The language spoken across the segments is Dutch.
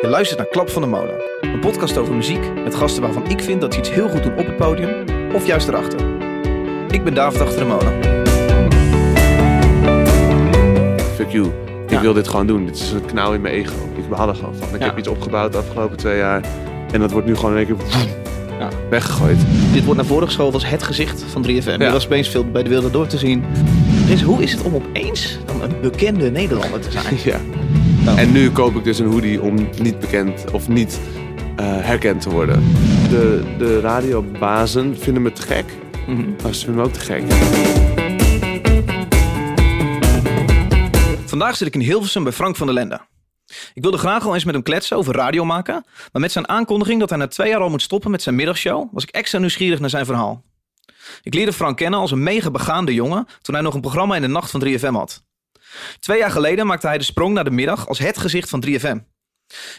Je luistert naar Klap van de Molen. Een podcast over muziek met gasten waarvan ik vind dat ze iets heel goed doen op het podium of juist erachter. Ik ben David achter de molen. Fuck you. Ik Ja. wil dit gewoon doen. Dit is een knauw in mijn ego. Ik behaal er gewoon van. Ik Ja. heb iets opgebouwd de afgelopen twee jaar. En dat wordt nu gewoon in één keer Ja. weggegooid. Dit wordt naar voren geschoven als het gezicht van 3FM. Ja. Je was opeens veel bij de Wilde Door te zien. Dus hoe is het om opeens dan een bekende Nederlander te zijn? Ja. En nu koop ik dus een hoodie om niet bekend of niet eh, herkend te worden. De, de radiobazen vinden me te gek. Mhm. Maar ze vinden me ook te gek. Vandaag zit ik in Hilversum bij Frank van der Lende. Ik wilde graag al eens met hem kletsen over radio maken. Maar met zijn aankondiging dat hij na twee jaar al moet stoppen met zijn middagshow... was ik extra nieuwsgierig naar zijn verhaal. Ik leerde Frank kennen als een mega begaande jongen... toen hij nog een programma in de nacht van 3FM had. Twee jaar geleden maakte hij de sprong naar de middag als het gezicht van 3FM.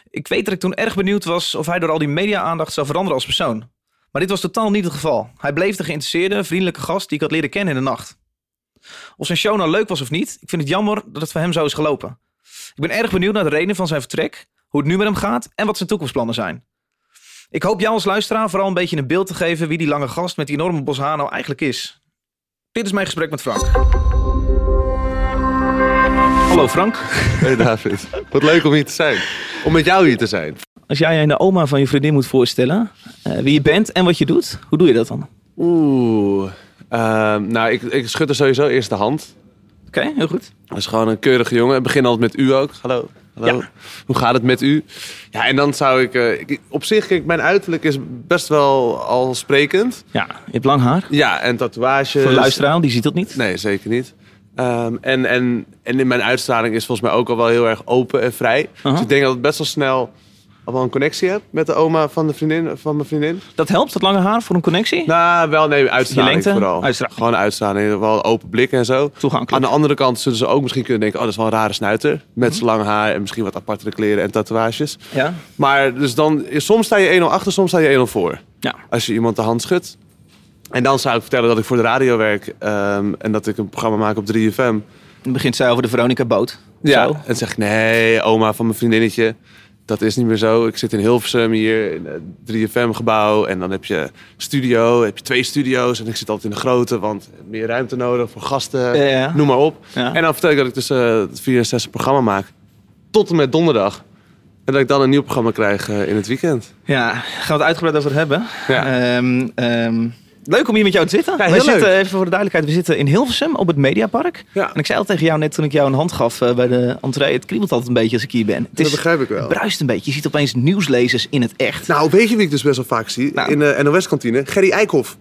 Ik weet dat ik toen erg benieuwd was of hij door al die media-aandacht zou veranderen als persoon. Maar dit was totaal niet het geval. Hij bleef de geïnteresseerde, vriendelijke gast die ik had leren kennen in de nacht. Of zijn show nou leuk was of niet, ik vind het jammer dat het voor hem zo is gelopen. Ik ben erg benieuwd naar de reden van zijn vertrek, hoe het nu met hem gaat en wat zijn toekomstplannen zijn. Ik hoop jou als luisteraar vooral een beetje een beeld te geven wie die lange gast met die enorme bos haar nou eigenlijk is. Dit is mijn gesprek met Frank. Hallo Frank. Hey David. Wat leuk om hier te zijn. Om met jou hier te zijn. Als jij je de oma van je vriendin moet voorstellen, eh, wie je bent en wat je doet, hoe doe je dat dan? Oeh. Ehm, nou, ik, ik schud er sowieso eerst de hand. Oké, heel goed. Dat is gewoon een keurige jongen. Ik begin altijd met u ook. Hallo. Hallo. Ja. Hoe gaat het met u? Ja, en dan zou ik... eh, ik- op zich, kijk, mijn uiterlijk is best wel al sprekend. Ja, je hebt lang haar. Ja, en tatoeages. Voor luisteraar, die ziet dat niet. Nee, zeker niet. Ehm, en, en, en in mijn uitstraling is volgens mij ook al wel heel erg open en vrij. Dus ik denk dat ik best wel snel al wel een connectie heb met de oma van, de vriendin, van mijn vriendin. Dat helpt, dat lange haar, voor een connectie? Nou, wel nee, uitstraling lengte? vooral. Uitstraling. Gewoon uitstraling, wel open blik en zo. Toegankelijk. Aan de andere kant zullen ze ook misschien kunnen denken... oh, dat is wel een rare snuiter. Met zijn lang haar en misschien wat apartere kleren en tatoeages. Ja? Maar dus dan, soms sta je 1-0 achter, soms sta je 1-0 voor. Ja. Als je iemand de hand schudt. En dan zou ik vertellen dat ik voor de radio werk... ehm, en dat ik een programma maak op 3FM. Dan begint zij over de Veronica Boot. Ja, Zo. en zeg ik, nee, oma van mijn vriendinnetje. Dat is niet meer zo. Ik zit in Hilversum hier in het 3FM-gebouw. En dan heb je studio, heb je twee studio's. En ik zit altijd in de grote, want meer ruimte nodig voor gasten. Ja, ja. Noem maar op. Ja. En dan vertel ik dat ik tussen het 4 en 6 programma maak. Tot en met donderdag. En dat ik dan een nieuw programma krijg eh, in het weekend. Ja, gaan we het uitgebreid over hebben. Ja. Ehm, ehm, leuk om hier met jou te zitten. Ja, heel zitten, leuk. even voor de duidelijkheid, we zitten in Hilversum op het Mediapark. Ja. En ik zei al tegen jou net toen ik jou een hand gaf eh, bij de entree, het kriebelt altijd een beetje als ik hier ben. Het Dat is, begrijp ik wel. bruist een beetje. Je ziet opeens nieuwslezers in het echt. Nou, weet je wie ik dus best wel vaak zie? Nou. In de NOS-kantine? Gerry Eikhoff.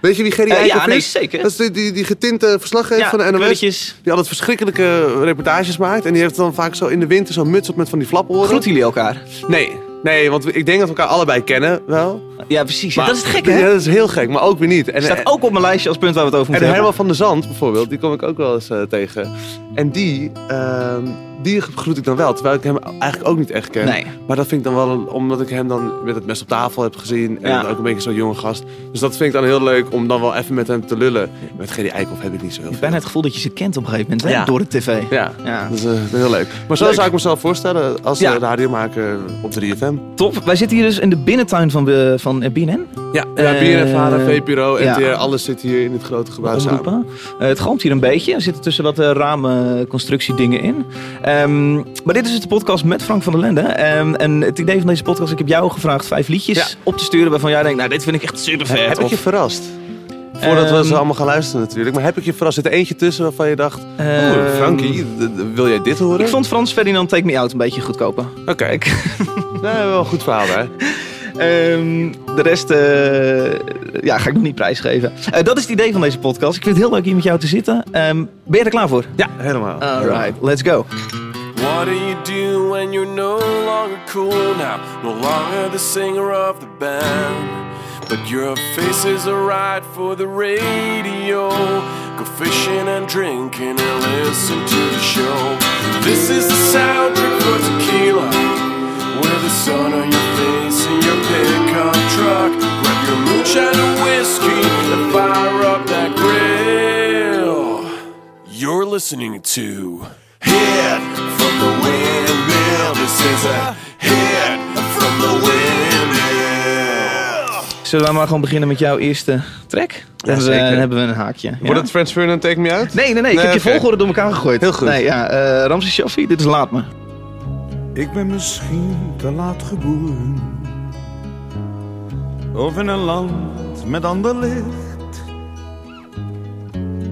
Weet je wie Gerry Eh, Eikhoff ja, nee, is? zeker. Dat is die, die, die getinte verslaggever Ja, van de NOS. Die altijd verschrikkelijke reportages maakt. En die heeft dan vaak zo in de winter zo'n muts op met van die flaporen. Groeten jullie elkaar? Nee, nee, want ik denk dat we elkaar allebei kennen wel. Ja, precies. Ja, Maar- dat is het gekke, hè? Ja, dat is heel gek, maar ook weer niet. En, Staat ook op mijn lijstje als punt waar we het over en moeten Herman hebben. van der Zand bijvoorbeeld, die kom ik ook wel eens eh, tegen. En die, ehm, die groet ik dan wel, terwijl ik hem eigenlijk ook niet echt ken. Nee. Maar dat vind ik dan wel, een- omdat ik hem dan met het mes op tafel heb gezien. En Ja. ook een beetje zo'n jonge gast. Dus dat vind ik dan heel leuk om dan wel even met hem te lullen. Met Gerry Eikhoff heb ik niet zo heel Ik heb veel. bijna het gevoel dat je ze kent op een gegeven moment, hè? Ja. door de tv. Ja, Ja. dat is eh, heel leuk. Maar zo Leuk. zou ik mezelf voorstellen als Ja. eh, radiomaker op 3FM. Top. Wij zitten hier dus in de binnentuin van, eh, van BNN. Ja, ja BNF, Vara, VPRO, ja. NTR, alles zit hier in het grote gebouw samen. Eh, het galmt hier een beetje. Er zitten tussen wat uh, ramenconstructiedingen in. Ehm, maar dit is dus de podcast met Frank van der Lende. Ehm, en het idee van deze podcast, ik heb jou gevraagd vijf liedjes Ja. op te sturen waarvan jij denkt, nou dit vind ik echt super vet. Heb ik je verrast? Voordat we Ehm, ze allemaal gaan luisteren natuurlijk. Maar heb ik je verrast? Zit er eentje tussen waarvan je dacht... Oeh, Frankie, wil jij dit horen? Ik vond Frans Ferdinand Take Me Out een beetje goedkoper. Oké. nee, wel een goed verhaal hè? Ehm, de rest eh, ja, ga ik nog niet prijsgeven. Eh, dat is het idee van deze podcast. Ik vind het heel leuk hier met jou te zitten. Ehm, ben je er klaar voor? Ja, helemaal. Alright, let's go. What do you do when you're no longer cool now? No longer the singer of the band. But your face is alright for the radio. Go fishing and drinking and listen to the show. This is the soundtrack for tequila. With the sun on your face and your pickup truck. Grab your moonshine and whiskey and fire up that grill. You're listening to Hit from the Windmill. This is a hit from the windmill. Zullen we maar gewoon beginnen met jouw eerste track? Dan, eh, zeker. eh, hebben we een haakje. Ja? Wordt het Transfer en Take Me Out? Nee, nee, nee. Ik heb je volgorde door elkaar gegooid. Heel goed. Nee, ja, eh Ramses Shaffi, dit is Laat Me. Ik ben misschien te laat geboren. Of in een land met ander licht.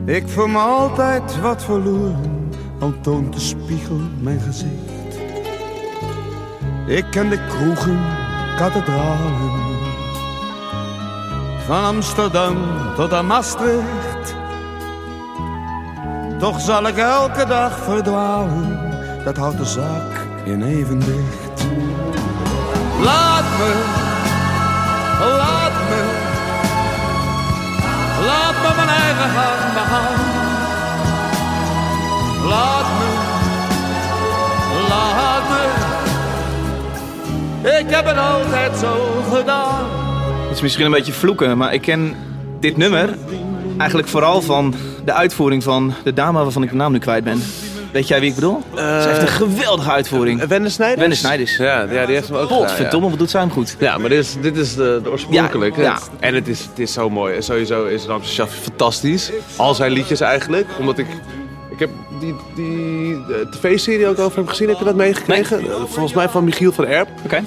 Ik voel me altijd wat verloren, al toont de spiegel mijn gezicht. Ik ken de kroegen, kathedralen. Van Amsterdam tot aan Maastricht. Toch zal ik elke dag verdwalen, dat houdt de zaak in evenwicht. Laat me, laat me, laat me mijn eigen gang begaan. Laat me, laat me, ik heb het altijd zo gedaan. Het is misschien een beetje vloeken, maar ik ken dit nummer eigenlijk vooral van de uitvoering van de dame waarvan ik de naam nu kwijt ben. Weet jij wie ik bedoel? Ze heeft een geweldige uitvoering. Wende Snijders? Wende Snijders. Ja, ja, die heeft hem ook ja. Potverdomme, wat doet zij hem goed. Ja, maar dit is, dit is de, de oorspronkelijke. Ja, ja. En het is, het is zo mooi. En sowieso is Ramses Shaffi fantastisch. Al zijn liedjes eigenlijk. Omdat ik... Ik heb die, die de tv-serie ook over hem gezien. Heb je dat meegekregen? Eh, Volgens mij van Michiel van Erp. Oké.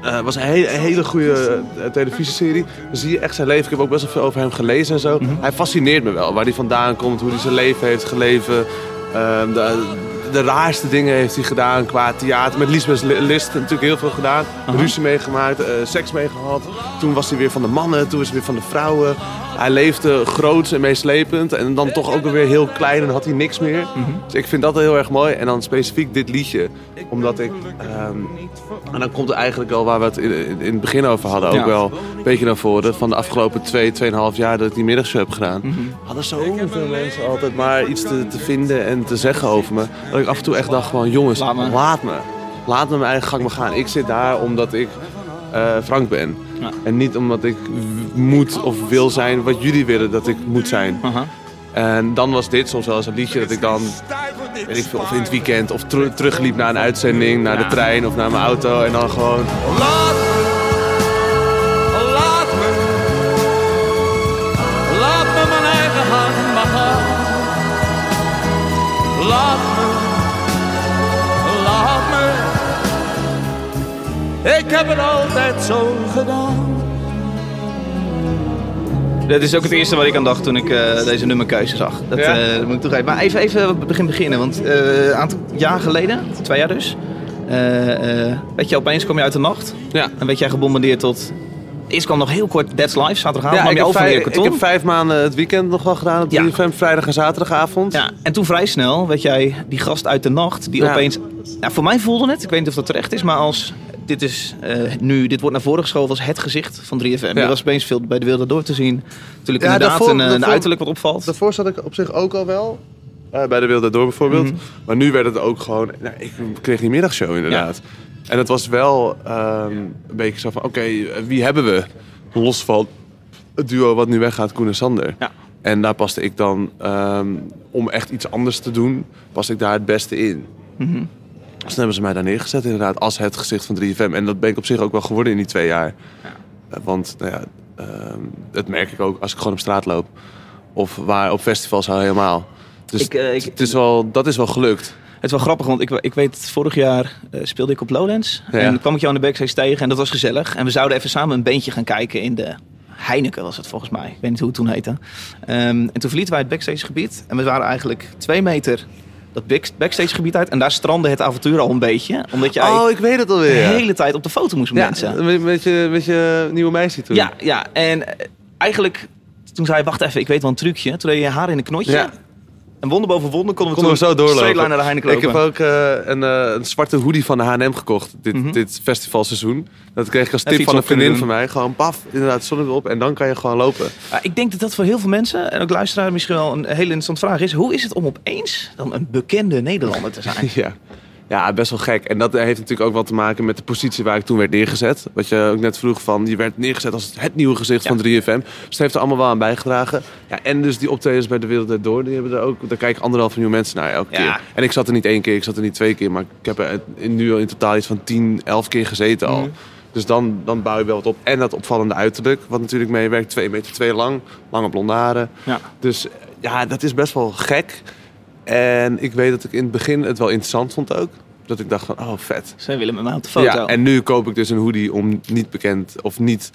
Het was een hele, een hele goede eh, televisieserie. Dan zie je echt zijn leven. Ik heb ook best wel veel over hem gelezen en zo. Mhm. Hij fascineert me wel. Waar hij vandaan komt, hoe hij zijn leven heeft geleven. Ehm, de, de raarste dingen heeft hij gedaan qua theater. Met Lisbeth List natuurlijk heel veel gedaan. Ruzie meegemaakt, eh, seks meegehad. Toen was hij weer van de mannen, toen was hij weer van de vrouwen. Hij leefde groots en meeslepend. En dan toch ook weer heel klein en had hij niks meer. Dus ik vind dat heel erg mooi. En dan specifiek dit liedje. Omdat ik... ehm, en dan komt het eigenlijk al waar we het in, in- het begin over hadden. Ook Ja. wel een beetje naar voren. Van de afgelopen twee, tweeënhalf jaar dat ik die middagshow heb gedaan. Mhm. Hadden zoveel mensen altijd maar iets te, te vinden en te zeggen over me. Dat ik af en toe echt dacht van jongens, Laat me. laat me. Laat me mijn eigen gang maar gaan. Ik zit daar omdat ik eh, Frank ben. Ja. En niet omdat ik moet of wil zijn wat jullie willen dat ik moet zijn. En dan was dit soms wel eens een liedje dat ik dan, weet ik veel, of in het weekend of teru- terugliep naar een uitzending, naar de trein of naar mijn auto. En dan gewoon, ik heb het altijd zo gedaan. Dat is ook het eerste wat ik aan dacht toen ik eh, deze nummerkeuze zag. Dat, Ja? eh, dat moet ik toegeven. Maar even, even begin beginnen. Want eh, een aantal jaar geleden, twee jaar dus. eh, eh, weet je, opeens kwam je uit de nacht. ja. En werd jij gebombardeerd tot... Eerst kwam nog heel kort That's Live, zaterdagavond. Ja, ik, je heb over vijf, ik heb vijf maanden het weekend nog wel gedaan op Ja. 3FM, vrijdag en zaterdagavond. Ja, en toen vrij snel werd jij die gast uit de nacht die Ja. opeens... Ja, voor mij voelde het, ik weet niet of dat terecht is, maar als... Dit is eh, nu, dit wordt naar voren geschoven als het gezicht van 3FM. Je Ja. was opeens veel bij de Wereld Door te zien. Natuurlijk Ja, inderdaad daarvoor- een, eh, een uiterlijk wat opvalt. Daarvoor zat ik op zich ook al wel. eh, bij de Wilde Door bijvoorbeeld. Mhm. Maar nu werd het ook gewoon... Nou, ik kreeg die middagshow inderdaad. En het was wel ehm, een beetje zo van... Oké, wie hebben we? Los van het duo wat nu weggaat, Koen en Sander. Ja. En daar paste ik dan... ehm, om echt iets anders te doen, paste ik daar het beste in. Mhm. Dus dan hebben ze mij daar neergezet inderdaad. Als het gezicht van 3FM. En dat ben ik op zich ook wel geworden in die twee jaar. Eh, Want nou ja, ehm, dat merk ik ook als ik gewoon op straat loop. Of waar op festivals al helemaal. Dus Ik, eh, ik- het is wel, dat is wel gelukt. Het is wel grappig, want ik, ik weet, vorig jaar eh, speelde ik op Lowlands. Ja. En kwam ik jou aan de backstage tegen en dat was gezellig. En we zouden even samen een beentje gaan kijken in de Heineken was het volgens mij. Ik weet niet hoe het toen heette. Ehm, en toen verlieten wij het backstage gebied. En we waren eigenlijk twee meter dat back- backstage gebied uit. En daar strandde het avontuur al een beetje. Omdat jij Oh, ik weet het de alweer. ja. hele tijd op de foto moest met Ja, mensen. met, je, met je nieuwe meisje toen. Ja, ja. En eh, eigenlijk, toen zei hij, wacht even, ik weet wel een trucje. Toen deed je haar in een knotje. Ja. En wonder boven wonder konden we, Konden we zo doorlopen. straight line naar de Heineken Ik heb ook eh, een, eh, een zwarte hoodie van de H&M gekocht dit, Mhm. dit festivalseizoen. Dat kreeg ik als tip van een vriendin van mij. Gewoon paf, inderdaad, zonnebril op en dan kan je gewoon lopen. Ik denk dat dat voor heel veel mensen, en ook luisteraars misschien wel een hele interessante vraag is. Hoe is het om opeens dan een bekende Nederlander te zijn? Ja. Ja, best wel gek. En dat heeft natuurlijk ook wat te maken met de positie waar ik toen werd neergezet. Wat je ook net vroeg van, je werd neergezet als het nieuwe gezicht Ja. van 3FM. Dus het heeft er allemaal wel aan bijgedragen. Ja, en dus die optredens bij de Wereld Door, die hebben er ook, daar kijken anderhalf miljoen mensen naar elke Ja. keer. En ik zat er niet één keer, ik zat er niet twee keer, maar ik heb er in- nu al in totaal iets van 10, 11 keer gezeten al. Mhm. Dus dan, dan bouw je wel wat op. En dat opvallende uiterlijk, wat natuurlijk meewerkt. 2 meter twee lang, lange blonde haren. Ja. Dus ja, dat is best wel gek. En ik weet dat ik in het begin het wel interessant vond ook. Dat ik dacht van, oh vet. Zij willen met mij op de foto. Ja, en nu koop ik dus een hoodie om niet bekend of niet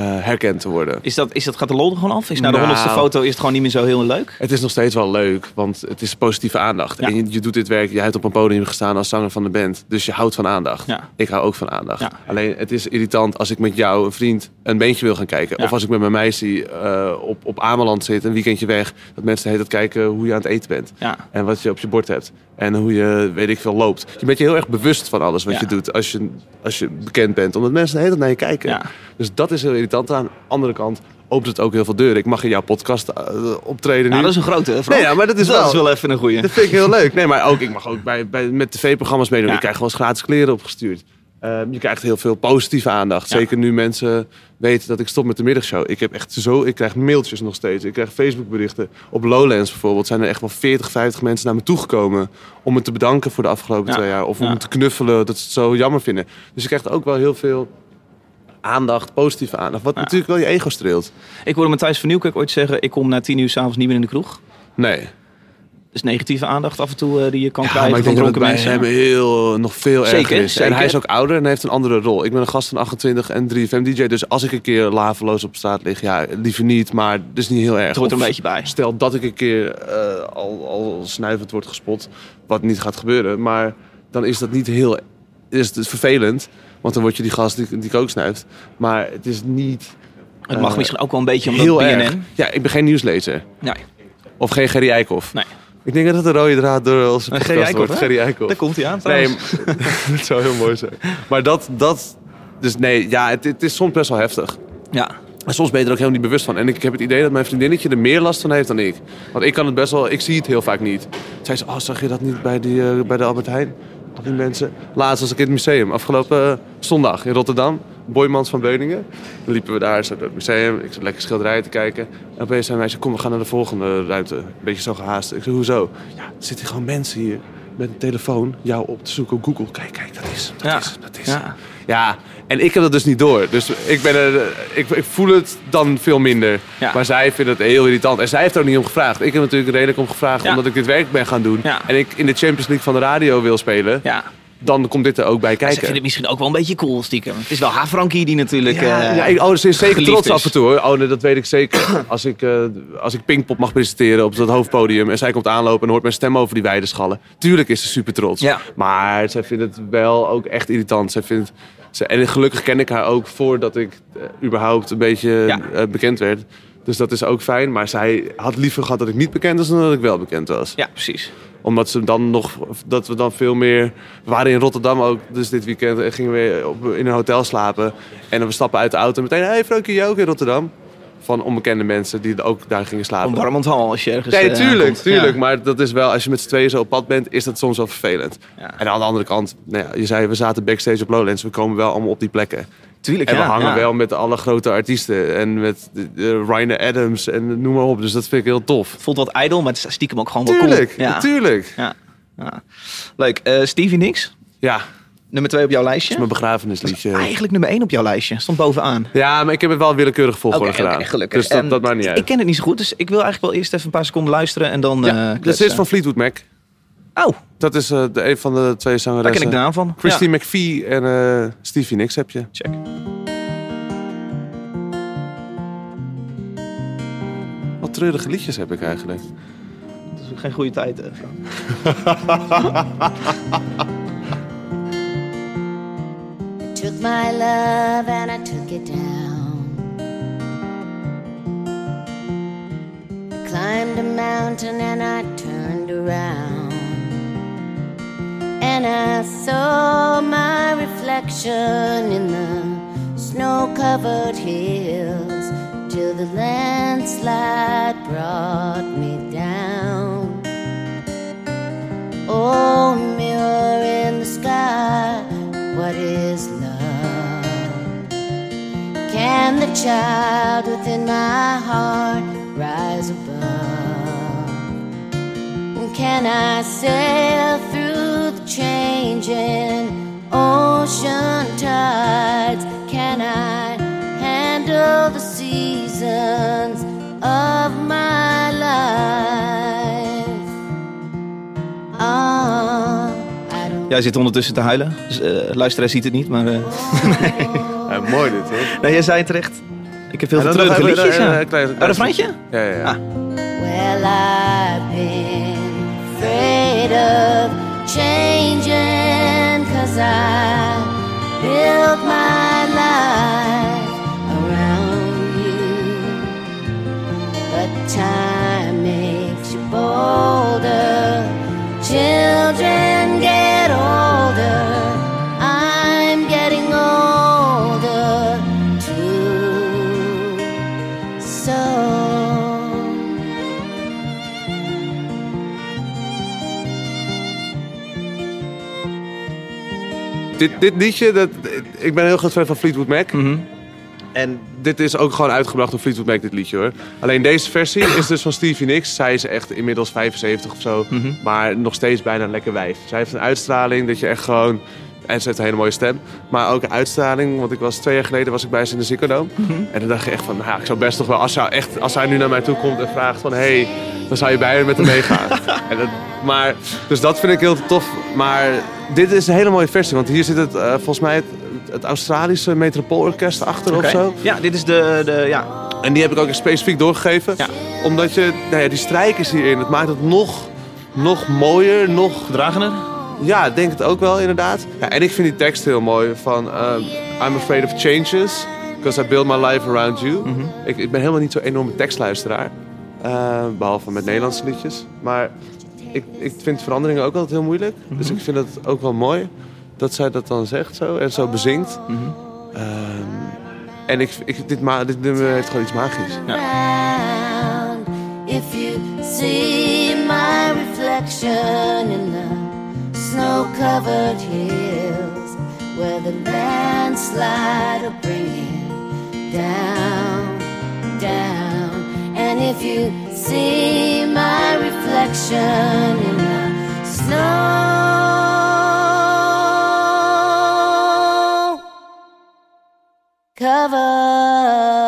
herkend te worden. Is dat, is dat, gaat de lol er gewoon af? Is na de Nou. honderdste foto is het gewoon niet meer zo heel leuk? Het is nog steeds wel leuk, want het is positieve aandacht. Ja. En je, je doet dit werk, je hebt op een podium gestaan als zanger van de band. Dus je houdt van aandacht. Ja. Ik hou ook van aandacht. Ja. Alleen het is irritant als ik met jou, een vriend, een beentje wil gaan kijken. Of als ik met mijn meisje eh, op, op Ameland zit, een weekendje weg. Dat mensen hele tijd kijken hoe je aan het eten bent. En wat je op je bord hebt. En hoe je, weet ik veel, loopt. Je bent je heel erg bewust van alles wat je doet als je, als je bekend bent. Omdat mensen de hele tijd naar je kijken. Dus dat is heel irritant. Aan de andere kant opent het ook heel veel deuren. Ik mag in jouw podcast eh, optreden nu. dat is een grote, Frank? Nee, ja, maar dat is dat wel- is wel even een goeie. Dat vind ik heel leuk. Nee, maar ook, ik mag ook bij, bij, met tv-programma's meedoen. Ja. Ik krijg wel eens gratis kleren opgestuurd. Ehm, je krijgt heel veel positieve aandacht. Ja. Zeker nu mensen weten dat ik stop met de middagshow. Ik heb echt zo, ik krijg mailtjes nog steeds. Ik krijg Facebook berichten. Op Lowlands bijvoorbeeld zijn er echt wel 40, 50 mensen naar me toegekomen om me te bedanken voor de afgelopen Ja. twee jaar. Of om Ja. te knuffelen, dat ze het zo jammer vinden. Dus je krijgt ook wel heel veel aandacht, positieve aandacht. Wat Ja. natuurlijk wel je ego streelt. Ik hoorde Matthijs van Nieuwkerk ooit zeggen... ik kom na tien uur s'avonds niet meer in de kroeg. Nee. Dus negatieve aandacht af en toe eh, die je kan Ja, krijgen maar ik van het dronken bij mensen. hem heel, nog veel Zeker, erger is. zeker. En hij is ook ouder en heeft een andere rol. Ik ben een gast van 28 en 3FM DJ. Dus als ik een keer laveloos op straat lig, ja, liever niet. Maar dat is niet heel erg. Het hoort er een beetje bij. Stel dat ik een keer eh, al, al snuivend word gespot, wat niet gaat gebeuren. Maar dan is dat niet heel... Is het vervelend, want dan word je die gast die, die ook snuift. Maar het is niet Het mag eh, misschien ook wel een beetje omdat heel BNN... erg. Ja, ik ben geen nieuwslezer. Nee, Of geen Gerry Eikhoff. nee. Ik denk dat het een rode draad door onze podcast Gerry Eikhoff, wordt. hè? Gerry Eikhoff. Daar komt hij aan Nee, trouwens. dat zou heel mooi zijn. Maar dat, dat dus nee, ja, het, het is soms best wel heftig. Ja, En soms ben je er ook helemaal niet bewust van. En ik heb het idee dat mijn vriendinnetje er meer last van heeft dan ik. Want ik kan het best wel, ik zie het heel vaak niet. Zij zei, oh, zag je dat niet bij, die, eh, bij de Albert Heijn? Die mensen. Laatst was ik in het museum, afgelopen eh, zondag in Rotterdam. Boymans van Beuningen. Dan liepen we daar door het museum. Ik zat lekker schilderijen te kijken. En opeens zei mij, kom, we gaan naar de volgende ruimte. Een beetje zo gehaast. Ik zei, hoezo? Ja, er zitten gewoon mensen hier met een telefoon jou op te zoeken op Google. Kijk, kijk, dat is, dat Ja. is, dat is. Ja. En ik heb dat dus niet door. Dus ik, ben er, ik, ik voel het dan veel minder. Ja. Maar zij vindt het heel irritant. En zij heeft er ook niet om gevraagd. Ik heb natuurlijk redelijk om gevraagd Ja. omdat ik dit werk ben gaan doen. Ja. En ik in de Champions League van de radio wil spelen. ja. Dan komt dit er ook bij Ze kijken. vinden het misschien ook wel een beetje cool, stiekem. Het is wel haar Frankie die natuurlijk... Ja, eh, ja, ik, oh, ze is zeker trots is. af en toe hoor. Oh, nee, dat weet ik zeker. Als ik, eh, als ik Pinkpop mag presenteren op dat hoofdpodium en zij komt aanlopen en hoort mijn stem over die weide schallen. Tuurlijk is ze super trots. Ja. Maar zij vindt het wel ook echt irritant. Zij vindt, ze, en gelukkig ken ik haar ook voordat ik eh, überhaupt een beetje Ja. eh, bekend werd. Dus dat is ook fijn. Maar zij had liever gehad dat ik niet bekend was dan dat ik wel bekend was. Ja, precies. Omdat ze dan nog, dat we dan veel meer. We waren in Rotterdam ook, dus dit weekend en gingen we op, in een hotel slapen. En dan we stappen uit de auto en meteen, hey Frankie, jij ook in Rotterdam? Van onbekende mensen die ook daar gingen slapen. Een hal als je ergens... Nee, eh, tuurlijk, komt. tuurlijk. Ja. Maar dat is wel, als je met z'n tweeën zo op pad bent, is dat soms wel vervelend. Ja. En aan de andere kant, nou ja, je zei, we zaten backstage op Lowlands. We komen wel allemaal op die plekken. Tuurlijk, En we hangen wel met alle grote artiesten. En met de, de Ryan Adams en noem maar op. Dus dat vind ik heel tof. Het voelt wat ijdel, maar het is stiekem ook gewoon wel Tuurlijk, cool. Ja. tuurlijk. Ja. ja. Leuk. Eh, Stevie Nicks, Ja, nummer twee op jouw lijstje. mijn begrafenisliedje. Eigenlijk nummer één op jouw lijstje. Stond bovenaan. Ja, maar ik heb het wel willekeurig volgorde gedaan. gelukkig. Dus dat, dat maakt niet uit. Ik ken het niet zo goed, dus ik wil eigenlijk wel eerst even een paar seconden luisteren en dan... ja, dat kletsen. is van Fleetwood Mac. Oh, Dat is eh, de, een van de twee daar zangeressen. ken ik de naam van. Christine McVie en eh, Stevie Nicks heb je. Ja, check. Wat treurige liedjes heb ik eigenlijk. Dat is ook geen goede tijd, eh, my love and I took it down. I climbed a mountain and I turned around. And I saw my reflection in the snow covered hills till the landslide brought me down. Oh, mirror in the sky, what is? and the child within my heart rise above? Can I sail through the changing ocean tides? Can I handle the seasons of my life? Oh, Jij zit ondertussen te huilen. Dus, uh, luisteraar ziet het niet, maar. Uh, nee mooi dit hoor. nee, jij zei terecht. Ik heb heel veel even, liedjes. ja. eh, klein- klein refreintje? Ja, ja, ja. Ah. Well, I've been afraid of changing cause I built my life around you. But time makes you bolder. Children get older. Dit, dit liedje, dat, ik ben heel groot fan van Fleetwood Mac. Mhm. En dit is ook gewoon uitgebracht door Fleetwood Mac, dit liedje hoor. Alleen deze versie is dus van Stevie Nicks. Zij is echt inmiddels 75 of zo. Mhm. Maar nog steeds bijna een lekker wijf. Zij heeft een uitstraling dat je echt gewoon... En ze heeft een hele mooie stem. Maar ook een uitstraling. Want ik was twee jaar geleden was ik bij ze in de Ziggo Dome. Mhm. En dan dacht je echt van... Nou, ja, ik zou best toch wel... Als, zij echt, als zij nu naar mij toe komt en vraagt van... Hey, dan zou je bij haar met hem meegaan. en dat, maar, dus dat vind ik heel tof. Maar dit is een hele mooie versie. Want hier zit het, eh, volgens mij het, het Australische Metropoolorkest achter of zo. Ja, dit is de... de ja. En die heb ik ook specifiek doorgegeven. Ja. Omdat je, nou ja, die strijkers hierin, het maakt het nog, nog mooier, nog... Gedragener? Ja, ik denk het ook wel inderdaad. Ja, en ik vind die tekst heel mooi van... ehm, I'm afraid of changes, because I build my life around you. Mhm. ik, ik ben helemaal niet zo'n enorme tekstluisteraar. Eh, behalve met Nederlandse liedjes. Maar ik, ik vind veranderingen ook altijd heel moeilijk. Dus Mhm. ik vind het ook wel mooi dat zij dat dan zegt zo en zo bezingt. Mhm. Ehm, en ik, ik, dit, ma dit nummer heeft gewoon iets magisch. around. If you see my reflection in the snow covered hills where the landslide will bring it down, down. And if you see my reflection in the snow covered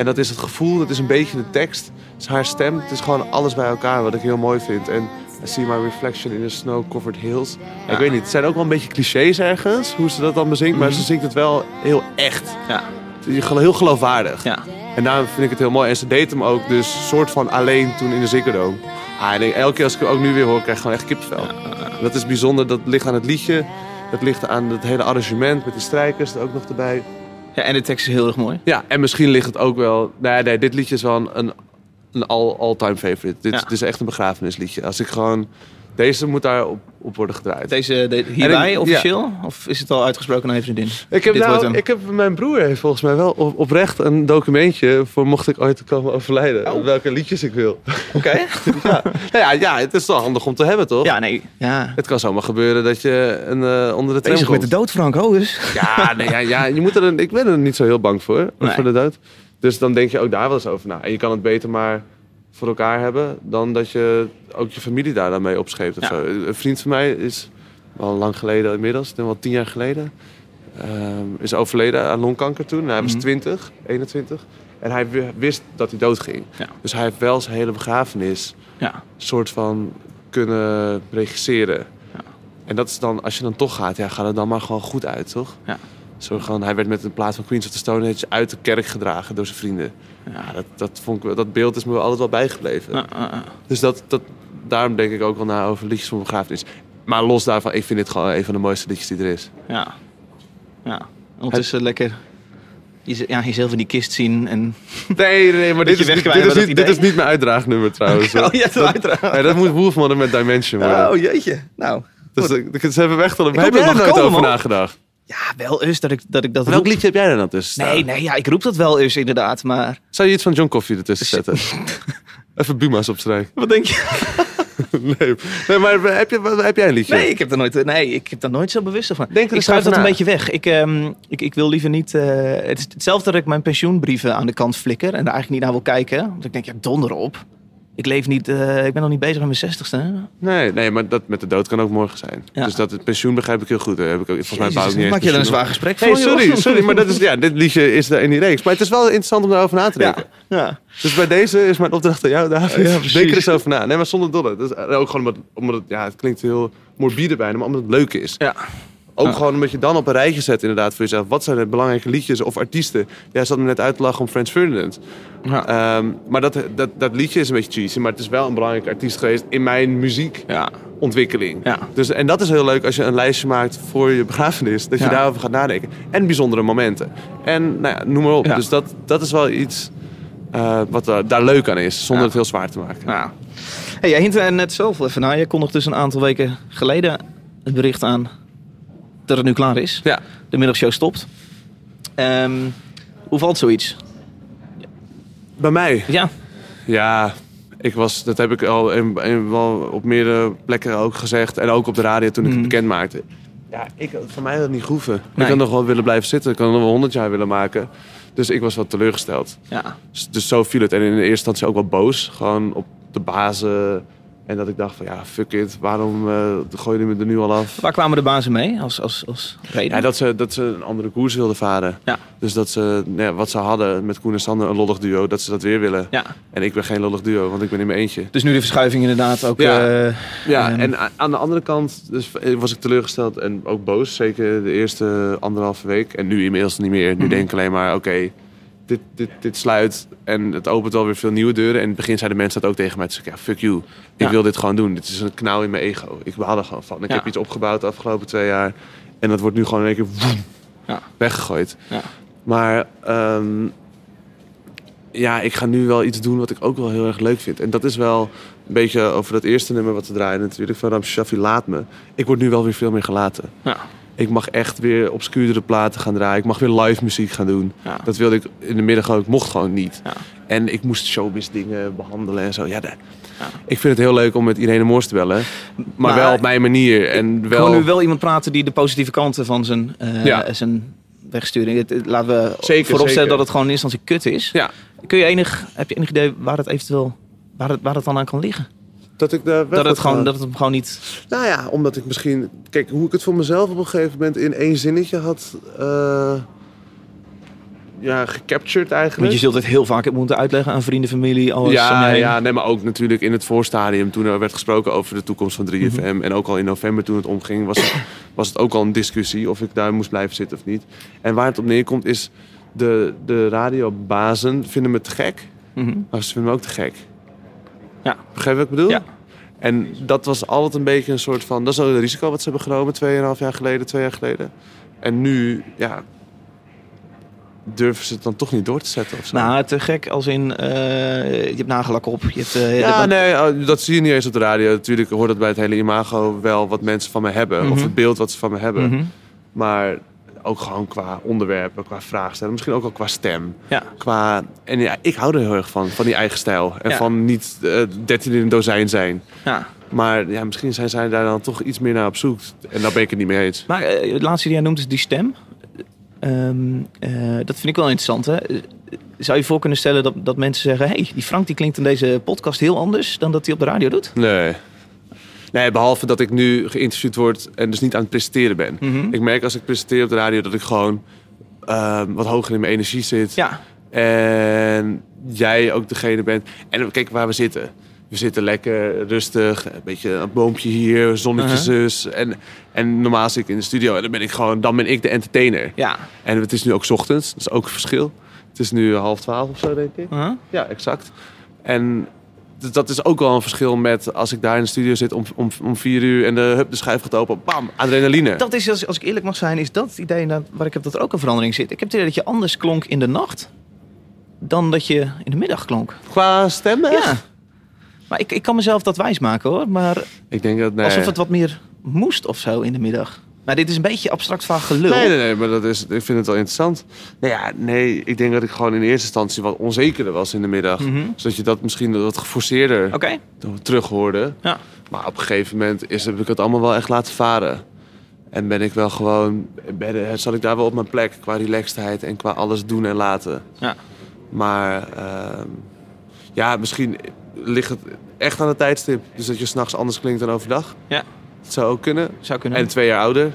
En dat is het gevoel, dat is een beetje de tekst. Het is haar stem, het is gewoon alles bij elkaar wat ik heel mooi vind. En I see my reflection in the snow-covered hills. Ik weet niet, het zijn ook wel een beetje clichés ergens, hoe ze dat dan bezingt. Maar ze zingt het wel heel echt. Ja. Heel geloofwaardig. Ja. En daarom vind ik het heel mooi. En ze deed hem ook dus soort van alleen toen in de Ziggo. Ah, en elke keer als ik hem ook nu weer hoor, krijg ik gewoon echt kippenvel. Dat is bijzonder, dat ligt aan het liedje. Dat ligt aan het hele arrangement met die strijkers er ook nog erbij. Ja, en de tekst is heel erg moee. Ja, en misschien ligt het ook wel... Nee, nee dit liedje is wel een, een, een all- all-time favorite. Dit, Ja. dit is echt een begrafenisliedje. Als ik gewoon... Deze moet daar op, op worden gedraaid. Deze de, hierbij ik- officieel? Of is het al uitgesproken naar je vriendin? Ik heb, Dit nou, ik heb, mijn broer heeft volgens mij wel op, oprecht een documentje voor mocht ik ooit komen overlijden. Oh. Welke liedjes ik wil. Oké. ja. Ja, ja, het is wel handig om te hebben, toch? ja, nee. Ja. Het kan zomaar gebeuren dat je een, eh, onder de tram Bezig met komt. de dood, Frank. Oh, dus. Ja, nee, ja, ja je moet er een, ik ben er niet zo heel bang voor, Nee. voor de dood. Dus dan denk je ook daar wel eens over na. En je kan het beter maar voor elkaar hebben dan dat je ook je familie daar dan mee opscheept of Ja. zo. Een vriend van mij is wel lang geleden inmiddels, denk wel tien jaar geleden, ehm, is overleden aan longkanker toen. hij was Mhm. 20, 21. En hij wi- wist dat hij dood ging. Ja. Dus hij heeft wel zijn hele begrafenis Ja. soort van kunnen regisseren. Ja. En dat is dan, als je dan toch gaat, ja, gaat het dan maar gewoon goed uit, toch? Ja. Zo gewoon, hij werd met een plaat van Queens of the Stone Age uit de kerk gedragen door zijn vrienden. Ja, dat, dat, vond ik, dat beeld is me altijd wel bijgebleven. Dus dat, dat, daarom denk ik ook wel na over liedjes van begrafenis. Maar los daarvan, ik vind dit gewoon een van de mooiste liedjes die er is. Ja. ja. Ondertussen lekker je, ja, jezelf in die kist zien. En... Nee, nee, maar dit is, dit, is niet, dit is niet mijn uitdraagnummer trouwens. Oh, ja, dat dat, nee, dat moet Wolfman met Dimension worden. Oh, jeetje. Nou. dus dat, dat, ze hebben weg hoop Heb dat jij het er nog over nagedacht? Ja, wel eens dat ik dat, ik dat Welk roep. liedje heb jij er dan tussen? Nee, nee, ja, ik roep dat wel eens inderdaad, maar... Zou je iets van John Coffee ertussen zetten? Even Buma's opstrijken. Wat denk je? nee. nee, maar heb, je, heb jij een liedje? Nee, ik heb daar nooit, nee, ik heb daar nooit zo bewust van. Denk er ik schuif dat een beetje weg. Ik, ehm, ik, ik wil liever niet... eh, het is hetzelfde dat ik mijn pensioenbrieven aan de kant flikker... en daar eigenlijk niet naar wil kijken. Want ik denk, ja, donder op. ik leef niet, eh, ik ben nog niet bezig met mijn zestigste. Nee, nee, maar dat met de dood kan ook morgen zijn. Ja. Dus dat het pensioen begrijp ik heel goed. Heb ik ook, volgens mij Jezus, niet maak je een zwaar gesprek Nee, sorry, sorry, maar dat is, ja, dit liedje is er in die reeks. Maar het is wel interessant om daarover na te denken. ja. Dus bij deze is mijn opdracht aan jou, David. Ja. Denk er eens over na. Nee, maar zonder dolle. Dat is ook gewoon omdat, omdat het, ja, het klinkt heel morbide bijna, maar omdat het leuk is. ja. Ook gewoon omdat je dan op een rijtje zet inderdaad voor jezelf. Wat zijn de belangrijke liedjes of artiesten? Jij zat me net uit te lachen om Frans Ferdinand. Ja. Ehm, maar dat, dat, dat liedje is een beetje cheesy, maar het is wel een belangrijke artiest geweest in mijn muziekontwikkeling. Ja. Dus, en dat is heel leuk als je een lijstje maakt voor je begrafenis. Dat je Ja. daarover gaat nadenken. En bijzondere momenten. En nou ja, noem maar op. Dus dat, dat is wel iets eh, wat daar, daar leuk aan is. Zonder Ja. het heel zwaar te maken. Ja. Hey, jij hint er net zelf even naar. Je kondigde dus een aantal weken geleden het bericht aan dat het nu klaar is. Ja. De middagshow stopt. Ehm, hoe valt zoiets? Bij mij? Ja, Ja, ik was, dat heb ik al in, in- wel op meerdere plekken ook gezegd. En ook op de radio toen ik Mhm. het bekend maakte. Ja, ik, voor mij had het niet hoeven. Nee. Ik had nog wel willen blijven zitten. Ik had nog wel 100 jaar willen maken. Dus ik was wat teleurgesteld. ja. Dus, dus zo viel het. En in de eerste instantie ook wel boos. Gewoon op de bazen. En dat ik dacht van ja, fuck it. Waarom eh gooi je me er nu al af? Waar kwamen de bazen mee als, als, als reden? Ja, dat ze, dat ze een andere koers wilden varen. Ja. Dus dat ze nou ja, wat ze hadden met Koen en Sander, een lollig duo, dat ze dat weer willen. Ja. En ik ben geen lollig duo, want ik ben in mijn eentje. Dus nu de verschuiving inderdaad ook. Ja. eh, Ja, Ehm. en aan de andere kant dus was ik teleurgesteld en ook boos. Zeker de eerste anderhalve week. En nu inmiddels niet meer. Nu Mhm. denk ik alleen maar, oké, dit, dit, dit sluit. En het opent wel weer veel nieuwe deuren. En in het begin zeiden mensen dat ook tegen mij. Dus ik ja, fuck you. Ik Ja. wil dit gewoon doen. Dit is een knauw in mijn ego. Ik behaal er gewoon van. Ik Ja. heb iets opgebouwd de afgelopen twee jaar. En dat wordt nu gewoon in één keer woem, Ja. weggegooid. Ja. Maar ehm, ja, ik ga nu wel iets doen wat ik ook wel heel erg leuk vind. En dat is wel een beetje over dat eerste nummer wat we draaien natuurlijk. Van Ram Shaffi Laat Me. Ik word nu wel weer veel meer gelaten. ja. Ik mag echt weer obscuurdere platen gaan draaien. Ik mag weer live muziek gaan doen. Ja. Dat wilde ik in de middag ook. Ik mocht gewoon niet. Ja. En ik moest showbiz dingen behandelen en zo. Ja, dat- Ja. Ik vind het heel leuk om met Irene Moors te bellen. Maar, Maar- wel op mijn manier. En Ik wel... hoor nu wel iemand praten die de positieve kanten van zijn, eh, Ja. zijn wegsturing. Het- het- Laten we Zeker, vooropstellen zeker. dat het gewoon in eerste instantie kut is. Ja, Kun je enig, heb je enig idee waar het eventueel waar het, waar het dan aan kan liggen? Dat ik daar Dat het, gewoon, dat het gewoon niet. Nou ja, omdat ik misschien... Kijk, hoe ik het voor mezelf op een gegeven moment in één zinnetje had... eh, ja, gecaptured eigenlijk. Want je zult het heel vaak moeten uitleggen aan vrienden, familie, alles. Ja, ja, nee, maar ook natuurlijk in het voorstadium toen er werd gesproken over de toekomst van 3FM. Mhm. En ook al in november toen het omging, was het, was het ook al een discussie of ik daar moest blijven zitten of niet. En waar het op neerkomt is, de, de radiobazen vinden me te gek, Mhm. maar ze vinden me ook te gek. Ja. Begrijp je wat ik bedoel? Ja. En dat was altijd een beetje een soort van, dat is ook het risico wat ze hebben genomen, 2,5 jaar geleden, twee jaar geleden. En nu, ja, durven ze het dan toch niet door te zetten of zo. Nou, te gek als in, eh, je hebt nagellak op. Je hebt, eh, Ja, dat- nee, oh, dat zie je niet eens op de radio. Natuurlijk hoort dat bij het hele imago wel wat mensen van me hebben. Of Mhm. het beeld wat ze van me hebben. Mhm. Maar ook gewoon qua onderwerpen, qua vraagstellen. Misschien ook wel qua stem. Ja. Qua, en ja, ik hou er heel erg van, van die eigen stijl. En Ja. van niet eh, 13 in een dozijn zijn. ja. Maar ja, misschien zijn zij daar dan toch iets meer naar op zoek. En daar ben ik het niet mee eens. Maar eh, het laatste die jij noemt is die stem. Ehm, eh, dat vind ik wel interessant. Hè? Zou je voor kunnen stellen dat, dat mensen zeggen... hey, die Frank die klinkt in deze podcast heel anders dan dat hij op de radio doet? Nee. Nee, behalve dat ik nu geïnterviewd word en dus niet aan het presenteren ben. Mhm. Ik merk als ik presenteer op de radio dat ik gewoon ehm, wat hoger in mijn energie zit. Ja, En jij ook degene bent. En kijk waar we zitten. We zitten lekker rustig, een beetje een boompje hier, zonnetje Uh-huh. zus. En, en normaal zit ik in de studio en dan ben ik gewoon, dan ben ik de entertainer. ja. En het is nu ook ochtends, dat is ook een verschil. Het is nu half twaalf of zo, denk ik. Huh? Ja, exact. En dat is ook wel een verschil met als ik daar in de studio zit om, om, om vier uur en de, hup, de schuif gaat open, bam, adrenaline. Dat is, als, als ik eerlijk mag zijn, is dat het idee inderdaad waar ik heb dat er ook een verandering zit. Ik heb het idee dat je anders klonk in de nacht dan dat je in de middag klonk. Qua stemmen? Ja. Maar ik, ik kan mezelf dat wijsmaken hoor. Maar Ik denk dat, nee. alsof het wat meer moest of zo in de middag. Maar dit is een beetje abstract vaag gelul. Nee, nee, nee, maar dat is, ik vind het wel interessant. Nou ja, nee, ik denk dat ik gewoon in eerste instantie wat onzekerder was in de middag. Mhm. Zodat je dat misschien wat geforceerder Oké. terug hoorde. Ja. Maar op een gegeven moment is, heb ik het allemaal wel echt laten varen. En ben ik wel gewoon, ben, zat ik daar wel op mijn plek qua relaxedheid en qua alles doen en laten. Ja. Maar ehm, Ja, misschien ligt het echt aan het tijdstip. Dus dat je s'nachts anders klinkt dan overdag. Ja. Dat zou ook kunnen. Zou kunnen. En twee jaar ouder.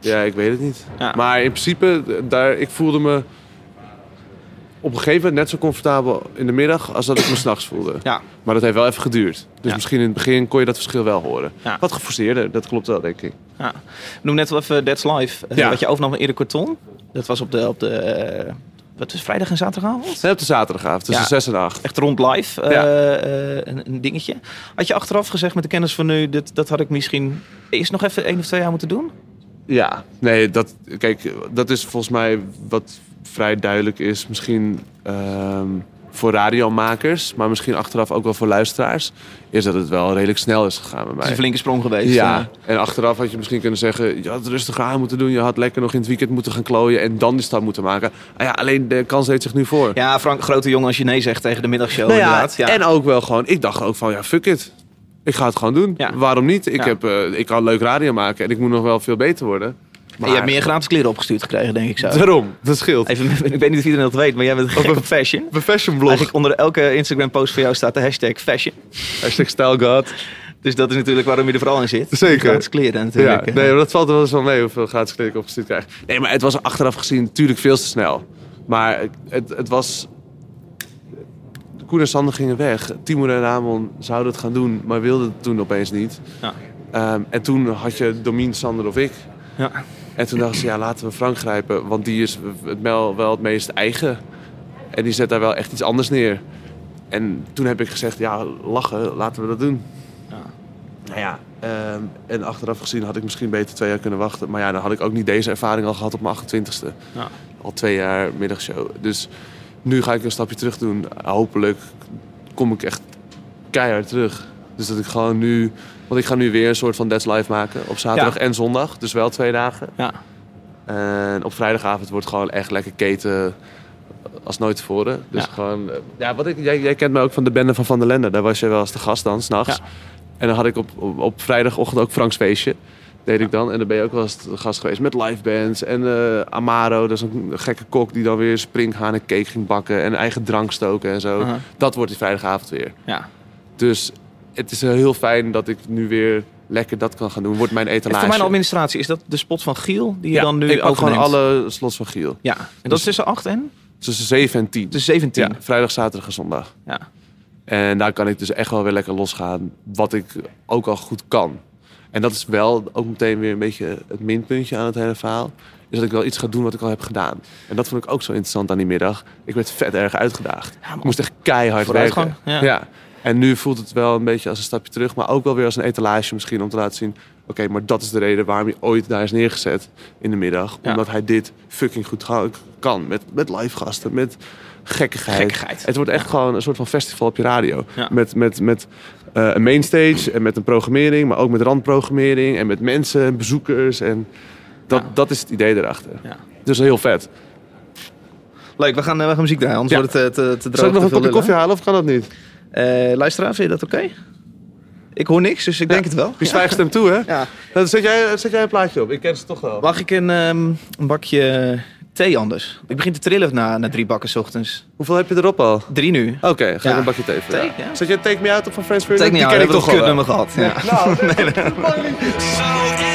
Ja, ik weet het niet. Ja. Maar in principe, daar, ik voelde me op een gegeven moment net zo comfortabel in de middag als dat ik me s'nachts voelde. Ja. Maar dat heeft wel even geduurd. Dus Ja. misschien in het begin kon je dat verschil wel horen. Ja. Wat geforceerder, dat klopt wel, denk ik. Ja. Noem net wel even That's Ja. Wat je overnam van Erik Corton. Dat was op de, op de wat is vrijdag en zaterdagavond? En op de zaterdagavond, tussen Ja. 6 en 8. Echt rond live eh, Ja. eh, een, een dingetje. Had je achteraf gezegd met de kennis van nu, dit, dat had ik misschien eerst nog even één of twee jaar moeten doen? Ja, nee, dat, kijk, dat is volgens mij wat vrij duidelijk is. Misschien ehm, voor radiomakers, maar misschien achteraf ook wel voor luisteraars. Is dat het wel redelijk snel is gegaan bij Het is mij. een flinke sprong geweest. Ja, en achteraf had je misschien kunnen zeggen... je had het rustiger aan moeten doen. Je had lekker nog in het weekend moeten gaan klooien... en dan die stap moeten maken. Ah ja, alleen de kans deed zich nu voor. Ja, Frank, grote jongen als je nee zegt tegen de middagshow Nou ja, inderdaad. Ja. En ook wel gewoon... Ik dacht ook van, ja, fuck it. Ik ga het gewoon doen. Waarom niet? Ik, heb, eh, ik kan leuk radio maken... en ik moet nog wel veel beter worden. En je hebt meer gratis kleren opgestuurd gekregen, denk ik zo. Daarom, dat scheelt. Even, ik weet niet of iedereen dat weet, maar jij bent gek op fashion. Mijn fashion blog. Eigenlijk onder elke Instagram post van jou staat de hashtag fashion. Hashtag style god. Dus dat is natuurlijk waarom je er vooral in zit. Zeker. Gratis kleren Ja, natuurlijk. nee, maar dat valt er wel eens wel mee hoeveel gratis kleding ik opgestuurd krijg. Nee, maar het was achteraf gezien natuurlijk veel te snel. Maar het, het was... Koen en Sander gingen weg. Timur en Ramon zouden het gaan doen, maar wilden het toen opeens niet. Ja. Ehm, en toen had je Domien, Sander of ik. Ja. En toen dachten ze, ja, laten we Frank grijpen. Want die is het wel, wel het meest eigen. En die zet daar wel echt iets anders neer. En toen heb ik gezegd, ja, lachen, laten we dat doen. Ja. Nou ja, ehm, en achteraf gezien had ik misschien beter twee jaar kunnen wachten. Maar ja, dan had ik ook niet deze ervaring al gehad op mijn 28ste. Ja. Al twee jaar middagshow. Dus nu ga ik een stapje terug doen. Hopelijk kom ik echt keihard terug. Dus dat ik gewoon nu... Want ik ga nu weer een soort van That's Live maken. Op zaterdag Ja. en zondag. Dus wel twee dagen. Ja. En op vrijdagavond wordt gewoon echt lekker keten als nooit tevoren. Dus Ja. gewoon... Ja, wat ik, jij, jij kent me ook van de bende van Van der Lende. Daar was je wel als de gast dan, s'nachts. Ja. En dan had ik op, op, op vrijdagochtend ook Franks feestje. Deed ik dan. En dan ben je ook wel eens de gast geweest met live bands. En eh, Amaro, dat is een gekke kok die dan weer springhaan en cake ging bakken. En eigen drank stoken en zo. Dat wordt die vrijdagavond weer. ja. Dus het is heel fijn dat ik nu weer lekker dat kan gaan doen. Wordt mijn En etalage. voor mijn administratie, is dat de spot van Giel die je ja, dan nu ik pak gewoon alle slots van Giel. Ja, en dat is tussen 8 en? Tussen 7 en 10. Tussen 17. Ja, vrijdag, zaterdag en zondag. Ja. En daar kan ik dus echt wel weer lekker losgaan. Wat ik ook al goed kan. En dat is wel ook meteen weer een beetje het minpuntje aan het hele verhaal. Is dat ik wel iets ga doen wat ik al heb gedaan. En dat vond ik ook zo interessant aan die middag. Ik werd vet erg uitgedaagd. Ja, ik moest echt keihard werken. ja. En nu voelt het wel een beetje als een stapje terug. Maar ook wel weer als een etalage misschien om te laten zien... Oké, maar dat is de reden waarom hij ooit daar is neergezet in de middag. Ja. Omdat hij dit fucking goed kan. Met, met live gasten, met gekkigheid. Gekkigheid. Het wordt echt gewoon een soort van festival op je radio. Ja. Met, met, met eh, een mainstage en met een programmering, maar ook met randprogrammering en met mensen en bezoekers. En dat, dat is het idee erachter. Dus heel vet. Leuk, we gaan, eh, we gaan muziek draaien, anders wordt het eh, te, te droog. Zal ik nog te een kopje koffie halen of kan dat niet? Eh, luisteraar, vind je dat oké? Ik hoor niks, dus ik denk het wel. Je zwijgt hem toe, hè? Ja. Dan zet jij, zet jij een plaatje op. Ik ken ze toch wel. Mag ik een, ehm, een bakje thee anders? Ik begin te trillen na, na drie bakken 's ochtends. Hoeveel heb je erop al? Drie nu. Oké, ga ik Ja. een bakje thee voor ja. Zet je Take Me Out op van Friends Take me Die out, ken ik toch een wel. kutnummer gehad. Ja. Nou, dat is een mooi liedje.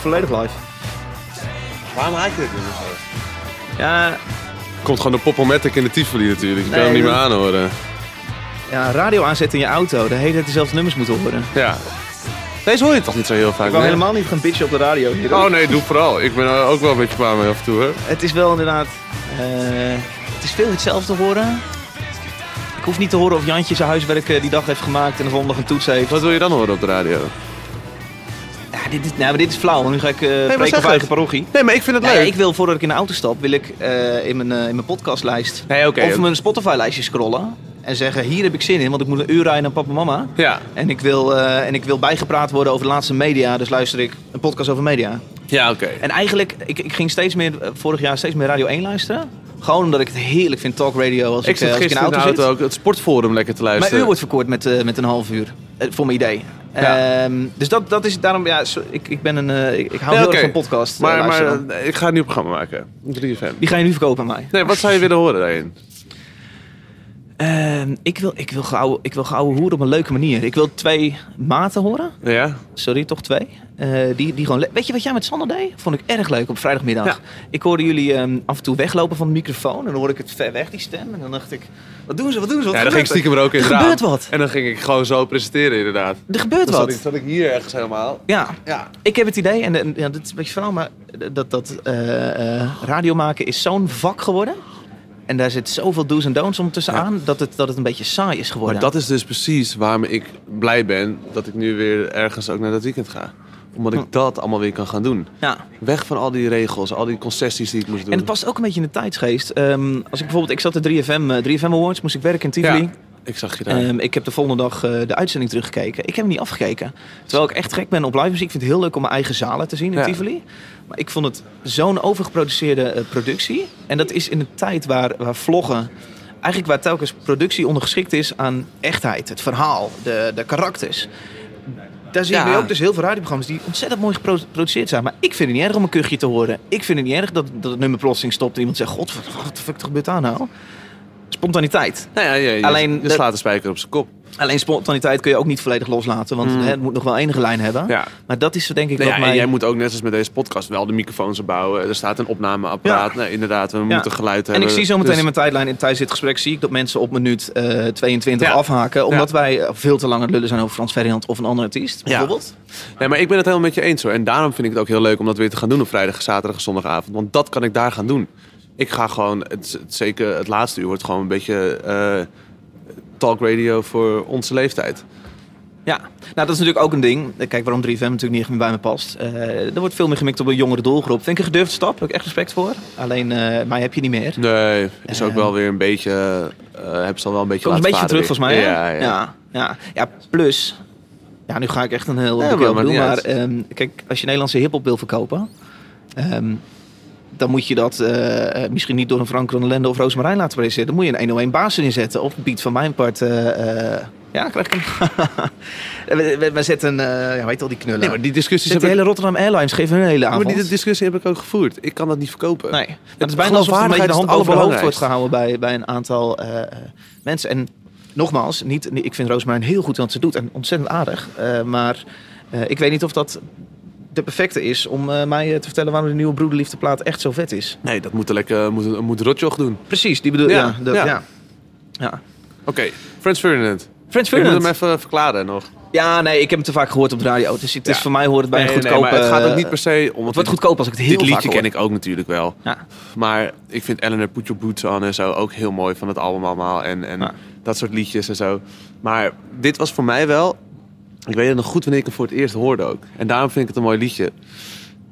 Volledig live. Waarom haak je dit nummer zo? Ja, Komt gewoon de Popomatic in de Tivoli natuurlijk. Je kan Nee, hem niet meer dat- aanhoren. ja, radio aanzetten in je auto. De hele tijd dezelfde nummers moeten horen. Ja. Deze hoor je toch niet zo heel vaak Ik wou meer? helemaal niet gaan bitchen op de radio hier. Oh nee, doe vooral. Ik ben er ook wel een beetje klaar mee af en toe. Hè? Het is wel inderdaad... eh, het is veel hetzelfde horen. Ik hoef niet te horen of Jantje zijn huiswerk eh, die dag heeft gemaakt en de volgende dag een toets heeft. Wat wil je dan horen op de radio? Ja, dit, is, nou, maar dit is flauw, want nu ga ik eh maar spreken eigen parochie. Nee, maar ik vind het Nee, leuk. ik wil voordat ik in de auto stap, wil ik eh, in, mijn, eh, in mijn podcastlijst Nee, of mijn Spotify-lijstje scrollen. En zeggen, hier heb ik zin in, want ik moet een uur rijden naar papa en mama. Ja. En ik, wil, en ik wil bijgepraat worden over de laatste media, dus luister ik een podcast over media. Ja, oké. En eigenlijk, ik, ik ging steeds meer, vorig jaar steeds meer Radio 1 luisteren. Gewoon omdat ik het heerlijk vind, talk radio, als ik, Ik eh, als ik in de in de auto, auto zit. ook het sportforum lekker te Mijn luisteren. uur wordt verkort met, eh, met een half uur, eh, voor mijn idee. Ja. Ehm, dus dat, dat is daarom, ja, ik, ik ben een, ik, ik hou heel erg van podcast. Maar, maar ik ga een nieuw programma maken. 3FM. Die ga je nu verkopen aan mij. Nee, wat zou je willen horen daarin? Ehm, ik, wil, ik, wil gauw, ik wil gauw hoeren op een leuke manier. Ik wil twee maten horen. Ja? Sorry, toch twee. Eh, die, die gewoon Weet je wat jij met Sander deed? Vond ik erg leuk op vrijdagmiddag. Ja. Ik hoorde jullie ehm, af en toe weglopen van de microfoon. En dan hoorde ik het ver weg, die stem. En dan dacht ik, wat doen ze, wat doen ze, wat Ja, dan ging ik stiekem er ook in Er gebeurt wat. En dan ging ik gewoon zo presenteren inderdaad. Er gebeurt Dan wat. zat ik hier ergens helemaal. Ja, Ja. ik heb het idee, en, en ja, dit is een beetje verhaal, maar dat, dat eh, radio maken is zo'n vak geworden. En daar zit zoveel do's en don'ts om tussenaan, dat, het, dat het een beetje saai is geworden. Maar dat is dus precies waarom ik blij ben dat ik nu weer ergens ook naar dat weekend ga. Omdat ik Hm. dat allemaal weer kan gaan doen. Ja. Weg van al die regels, al die concessies die ik moest doen. En het past ook een beetje in de tijdsgeest. Ehm, als ik bijvoorbeeld, ik zat de 3FM, eh, 3FM Awards, moest ik werken in Tivoli. Ja, ik zag je daar. Ehm, ik heb de volgende dag eh, de uitzending teruggekeken. Ik heb hem niet afgekeken. Terwijl ik echt gek ben op live muziek. Ik vind het heel leuk om mijn eigen zalen te zien in Ja. Tivoli. Maar ik vond het zo'n overgeproduceerde eh, productie. En dat is in een tijd waar, waar vloggen... Eigenlijk waar telkens productie ondergeschikt is aan echtheid. Het verhaal, de, de karakters. Daar zie je Ja. ook dus heel veel radioprogramma's die ontzettend mooi gepro- geproduceerd zijn. Maar ik vind het niet erg om een kuchje te horen. Ik vind het niet erg dat, dat het nummer plotseling stopt en iemand zegt... God, wat, wat de fuck gebeurt daar nou? Spontaniteit. nou ja, ja, je, alleen je slaat de spijker op zijn kop. Alleen spontaniteit kun je ook niet volledig loslaten. Want Mm. hè, het moet nog wel enige lijn hebben. Ja. Maar dat is denk ik ja, en mijn... jij moet ook net als met deze podcast wel de microfoons bouwen. Er staat een opnameapparaat. Nee, inderdaad, we moeten geluid En hebben. ik zie zo meteen Dus- in mijn tijdlijn, in, tijdens dit gesprek, zie ik dat mensen op minuut eh 22 Ja. afhaken. Omdat wij eh, veel te lang aan het lullen zijn over Frans Ferdinand of een andere artiest, bijvoorbeeld. Nee, maar ik ben het helemaal met je eens hoor. En daarom vind ik het ook heel leuk om dat weer te gaan doen op vrijdag, zaterdag en zondagavond. Want dat kan ik daar gaan doen. Ik ga gewoon, het, het- zeker het laatste uur wordt gewoon een beetje eh talk radio voor onze leeftijd. Ja, nou dat is natuurlijk ook een ding. Kijk, waarom 3FM natuurlijk niet echt meer bij me past. Eh, er wordt veel meer gemikt op een jongere doelgroep. Vind ik een gedurfde stap, daar heb ik echt respect voor. Alleen, eh, mij heb je niet meer. Nee, is ook Eh. wel weer een beetje, heb ze al wel een beetje Komt een beetje terug volgens mij? Ja, ja. ja. ja. Ja, plus... Ja, nu ga ik echt een heel Ja, maar doen. Maar ehm, kijk, als je Nederlandse hiphop wil verkopen... ehm, dan moet je dat eh, eh, misschien niet door een Frank Ronalendo of Roosmarijn laten presenteren. Dan moet je een 101 baas erin zetten. Of Piet van mijn part... eh, ja, krijg ik hem. we, we, we zetten, ja, weet al die knullen. Nee, maar die discussies Zet de ik, hele Rotterdam Airlines, geven een hele maar avond. die discussie heb ik ook gevoerd. Ik kan dat niet verkopen. Nee, het is bijna alsof de hand boven het hoofd wordt gehouden bij, bij een aantal mensen. En nogmaals, niet, ik vind Roosmarijn heel goed wat ze doet en ontzettend aardig. Maar ik weet niet of dat de perfecte is om eh, mij eh, te vertellen waarom de nieuwe Broederliefdeplaat echt zo vet is. Nee, dat moet, lekker, moet, moet Rotjoch doen. Precies, die bedoel Ja, ja. dat- ja. ja. ja. Oké, Frans Ferdinand. Frans Ik moet Ferdinand. hem even verklaren nog. Ja, nee, ik heb hem te vaak gehoord op de radio. Dus het is Ja. voor mij hoort het bij een Nee, goedkope... het gaat ook niet eh, per se om... Het wordt goedkoop als ik het heel Dit vaak liedje hoor. ken ik ook natuurlijk wel. Ja. Maar ik vind Eleanor Put Your Boots On en zo ook heel mooi van het album allemaal. En, en Ja. dat soort liedjes en zo. Maar dit was voor mij wel... Ik weet het nog goed wanneer ik hem voor het eerst hoorde ook. En daarom vind ik het een mooi liedje.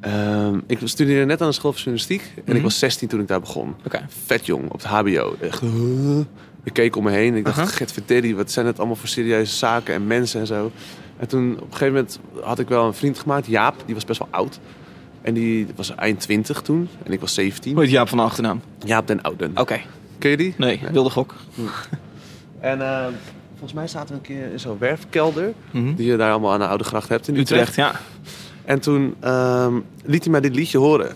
Ehm, ik studeerde net aan de school van journalistiek. En ik Mhm. was 16 toen ik daar begon. Oké. Vet jong, op het hbo. Echt... huh. Ik keek om me heen en ik dacht, Aha. get verteddy, wat zijn het allemaal voor serieuze zaken en mensen en zo. En toen op een gegeven moment had ik wel een vriend gemaakt, Jaap, die was best wel oud. En die was eind 20 toen en ik was 17. Hoe heet Jaap van de achternaam? Jaap den Ouden. Oké. Ken je die? Nee, wilde gok. En eh, volgens mij zaten we een keer in zo'n werfkelder, Mhm. die je daar allemaal aan de Oude Gracht hebt in Utrecht. Utrecht, ja. En toen ehm, liet hij mij dit liedje horen.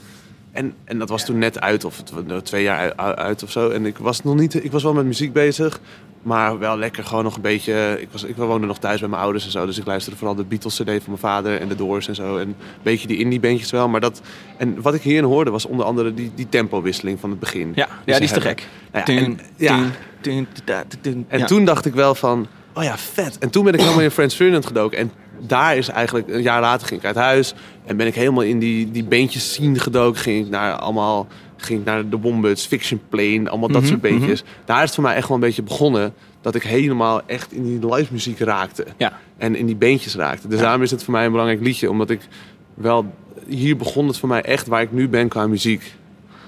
En, en dat was toen net uit, of het was twee jaar uit of zo. En ik was nog niet, ik was wel met muziek bezig. Maar wel lekker gewoon nog een beetje. Ik, was, ik woonde nog thuis bij mijn ouders en zo. Dus ik luisterde vooral de Beatles CD van mijn vader en de Doors en zo. En een beetje die indie bandjes wel. Maar dat, en wat ik hierin hoorde was onder andere die, die tempowisseling van het begin. Ja, ja ze die is te gek. Ja, en, ja, Ja. toen dacht ik wel van, oh ja, vet. En toen ben ik helemaal in Friends Ferdinand gedoken. En daar is eigenlijk, een jaar later ging ik uit huis. En ben ik helemaal in die, die beentjes scene gedoken. Ging ik naar allemaal, ging ik naar de Wombats, Fiction Plane, allemaal dat Mhm, soort beentjes. Daar is het voor mij echt wel een beetje begonnen. Dat ik helemaal echt in die live muziek raakte. Ja. En in die beentjes raakte. Dus daarom is het voor mij een belangrijk liedje. Omdat ik wel, hier begon het voor mij echt waar ik nu ben qua muziek.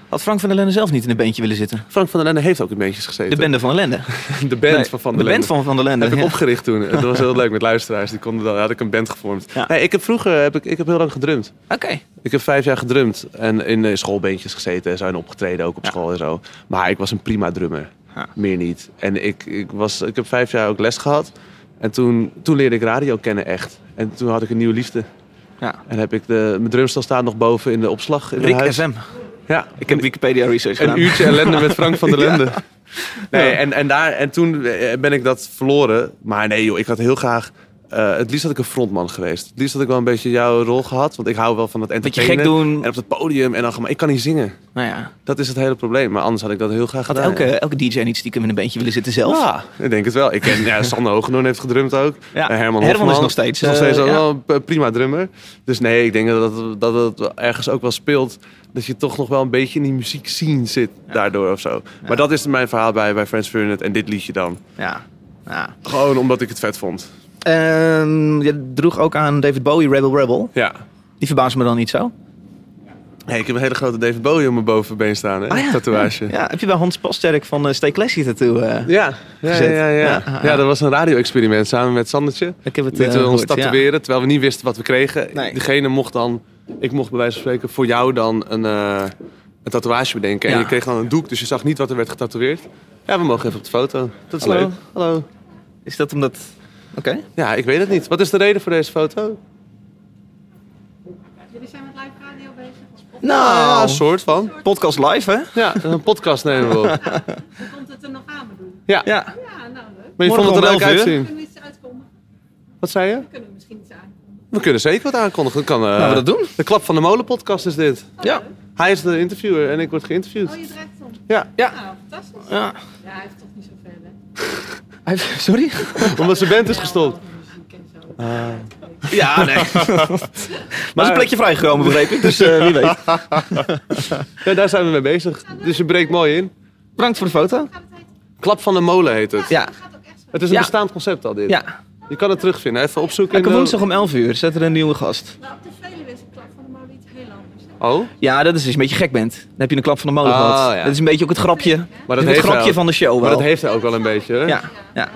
Had Frank van der Lende zelf niet in een bandje willen zitten? Frank van der Lende heeft ook in beentjes gezeten. De bende van der Lende. De band Nee, van Van de der band Lende. van Van der Lende. heb ik ja. opgericht toen. Dat was heel leuk met luisteraars. Die konden dan, had ik een band gevormd. Ja. Nee, ik heb vroeger heb ik, ik heb heel lang gedrumd. Oké. Ik heb vijf jaar gedrumd en in eh, schoolbeentjes gezeten en zo en opgetreden ook op Ja. school en zo. Maar ik was een prima drummer. Meer niet. En ik, ik, was, ik heb vijf jaar ook les gehad. En toen, toen leerde ik radio kennen echt. En toen had ik een nieuwe liefde. Ja. En heb ik de, mijn drumstel staat nog boven in de opslag in Rick huis. FM. Ja, Ik heb Wikipedia research gedaan. een uurtje ellende met Frank van der Ja. Lende. Nee, en, en, daar, en toen eh, ben ik dat verloren. Maar nee joh, ik had heel graag... eh, het liefst had ik een frontman geweest. Het liefst had ik wel een beetje jouw rol gehad. Want ik hou wel van het Beetje entertainen. gek doen. En op het podium. En dan, maar ik kan niet zingen. Nou ja. Dat is het hele probleem. Maar anders had ik dat heel graag Had gedaan. elke, elke DJ niet stiekem in een bandje willen zitten zelf? Ja, ik denk het wel. Ik ken ja, Sander Hoogendoorn heeft gedrumd ook. Ja. Eh, Herman, Herman Hofman is nog steeds, nog steeds ja. wel een prima drummer. Dus nee, ik denk dat het, dat het ergens ook wel speelt. Dat je toch nog wel een beetje in die muziek scene zit daardoor of zo. Maar dat is mijn verhaal bij, bij Friends Furnet en dit liedje dan. Ja. ja. Gewoon omdat ik het vet vond. Ehm, je droeg ook aan David Bowie Rebel Rebel. Ja. Die verbaast me dan niet zo. Hey, ik heb een hele grote David Bowie op mijn bovenbeen staan, hè? Ah, ja. Tatoeage. Ja. heb je bij Hans Pasterk van uh, Stay Classy Tattoo? eh, Ja, ja, ja, Gezet. ja, ja. Ja, Ja, ah, ah. dat was een radio-experiment samen met Sandertje. Ik heb het Lieten eh, we ons gehoord, tatoeëren, terwijl we niet wisten wat we kregen. Nee. Degene mocht dan, ik mocht bij wijze van spreken voor jou dan een, eh, een tatoeage bedenken. En je kreeg dan een doek, dus je zag niet wat er werd getatoeëerd. Ja, we mogen even op de foto. Dat is Hallo. leuk. Hallo. Is dat omdat... Oké. Ja, ik weet het niet. Wat is de reden voor deze foto? Jullie zijn met live radio bezig. Nou, een soort van. podcast live, hè? Ja, een podcast nemen we op. Hoe komt het er nog aan bedoelen? Ja, Ja. Ja, nou leuk. maar je Morgen vond het er leuk 11 uur. uitzien. Kunnen we iets uitkomen? Wat zei je? Kunnen we misschien iets aankomen? We kunnen zeker wat aankondigen. Kan, eh, Laten we dat doen. De Klap van de Molen podcast is dit. Ja. Hij is de interviewer en ik word geïnterviewd. Oh, je draait het om. Ja, Ja. Nou, fantastisch. ja. Ja, hij heeft toch niet zoveel, hè? Sorry? omdat zijn band is gestopt. Muziek en zo. Ja, nee. maar is een plekje vrijgekomen, begreep ik. Dus eh, wie weet. Ja, daar zijn we mee bezig. Dus je breekt mooi in. Bedankt voor de foto. Gaat het heet? Klap van de molen heet het. Ja. Het is een Ja. bestaand concept al dit. Ja. Je kan het terugvinden. Even opzoeken. in Elke de- woensdag om 11 uur zet er een nieuwe gast. Nou, op de Veluwe is een klap van de molen iets heel anders. hè? Oh, Ja, dat is als je een beetje gek bent. Dan heb je een klap van de molen Oh, gehad. ja. Dat is een beetje ook het grapje. maar dat dat het heeft grapje van de show wel. Maar dat heeft hij ook wel een beetje. Hè? Ja, Ja, ja.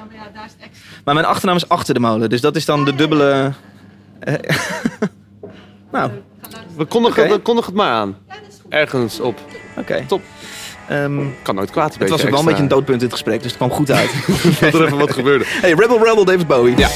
maar mijn achternaam is achter de molen. Dus dat is dan de dubbele... eh, nou, oké. We kondigen, Oké. we kondigen het maar aan. Ergens op. Top. Ehm, Kan nooit kwaad. het was ook wel een beetje een doodpunt in het gesprek, dus het kwam goed uit. Dat er even wat gebeurde. hey, Rebel Rebel, David Bowie. Ja.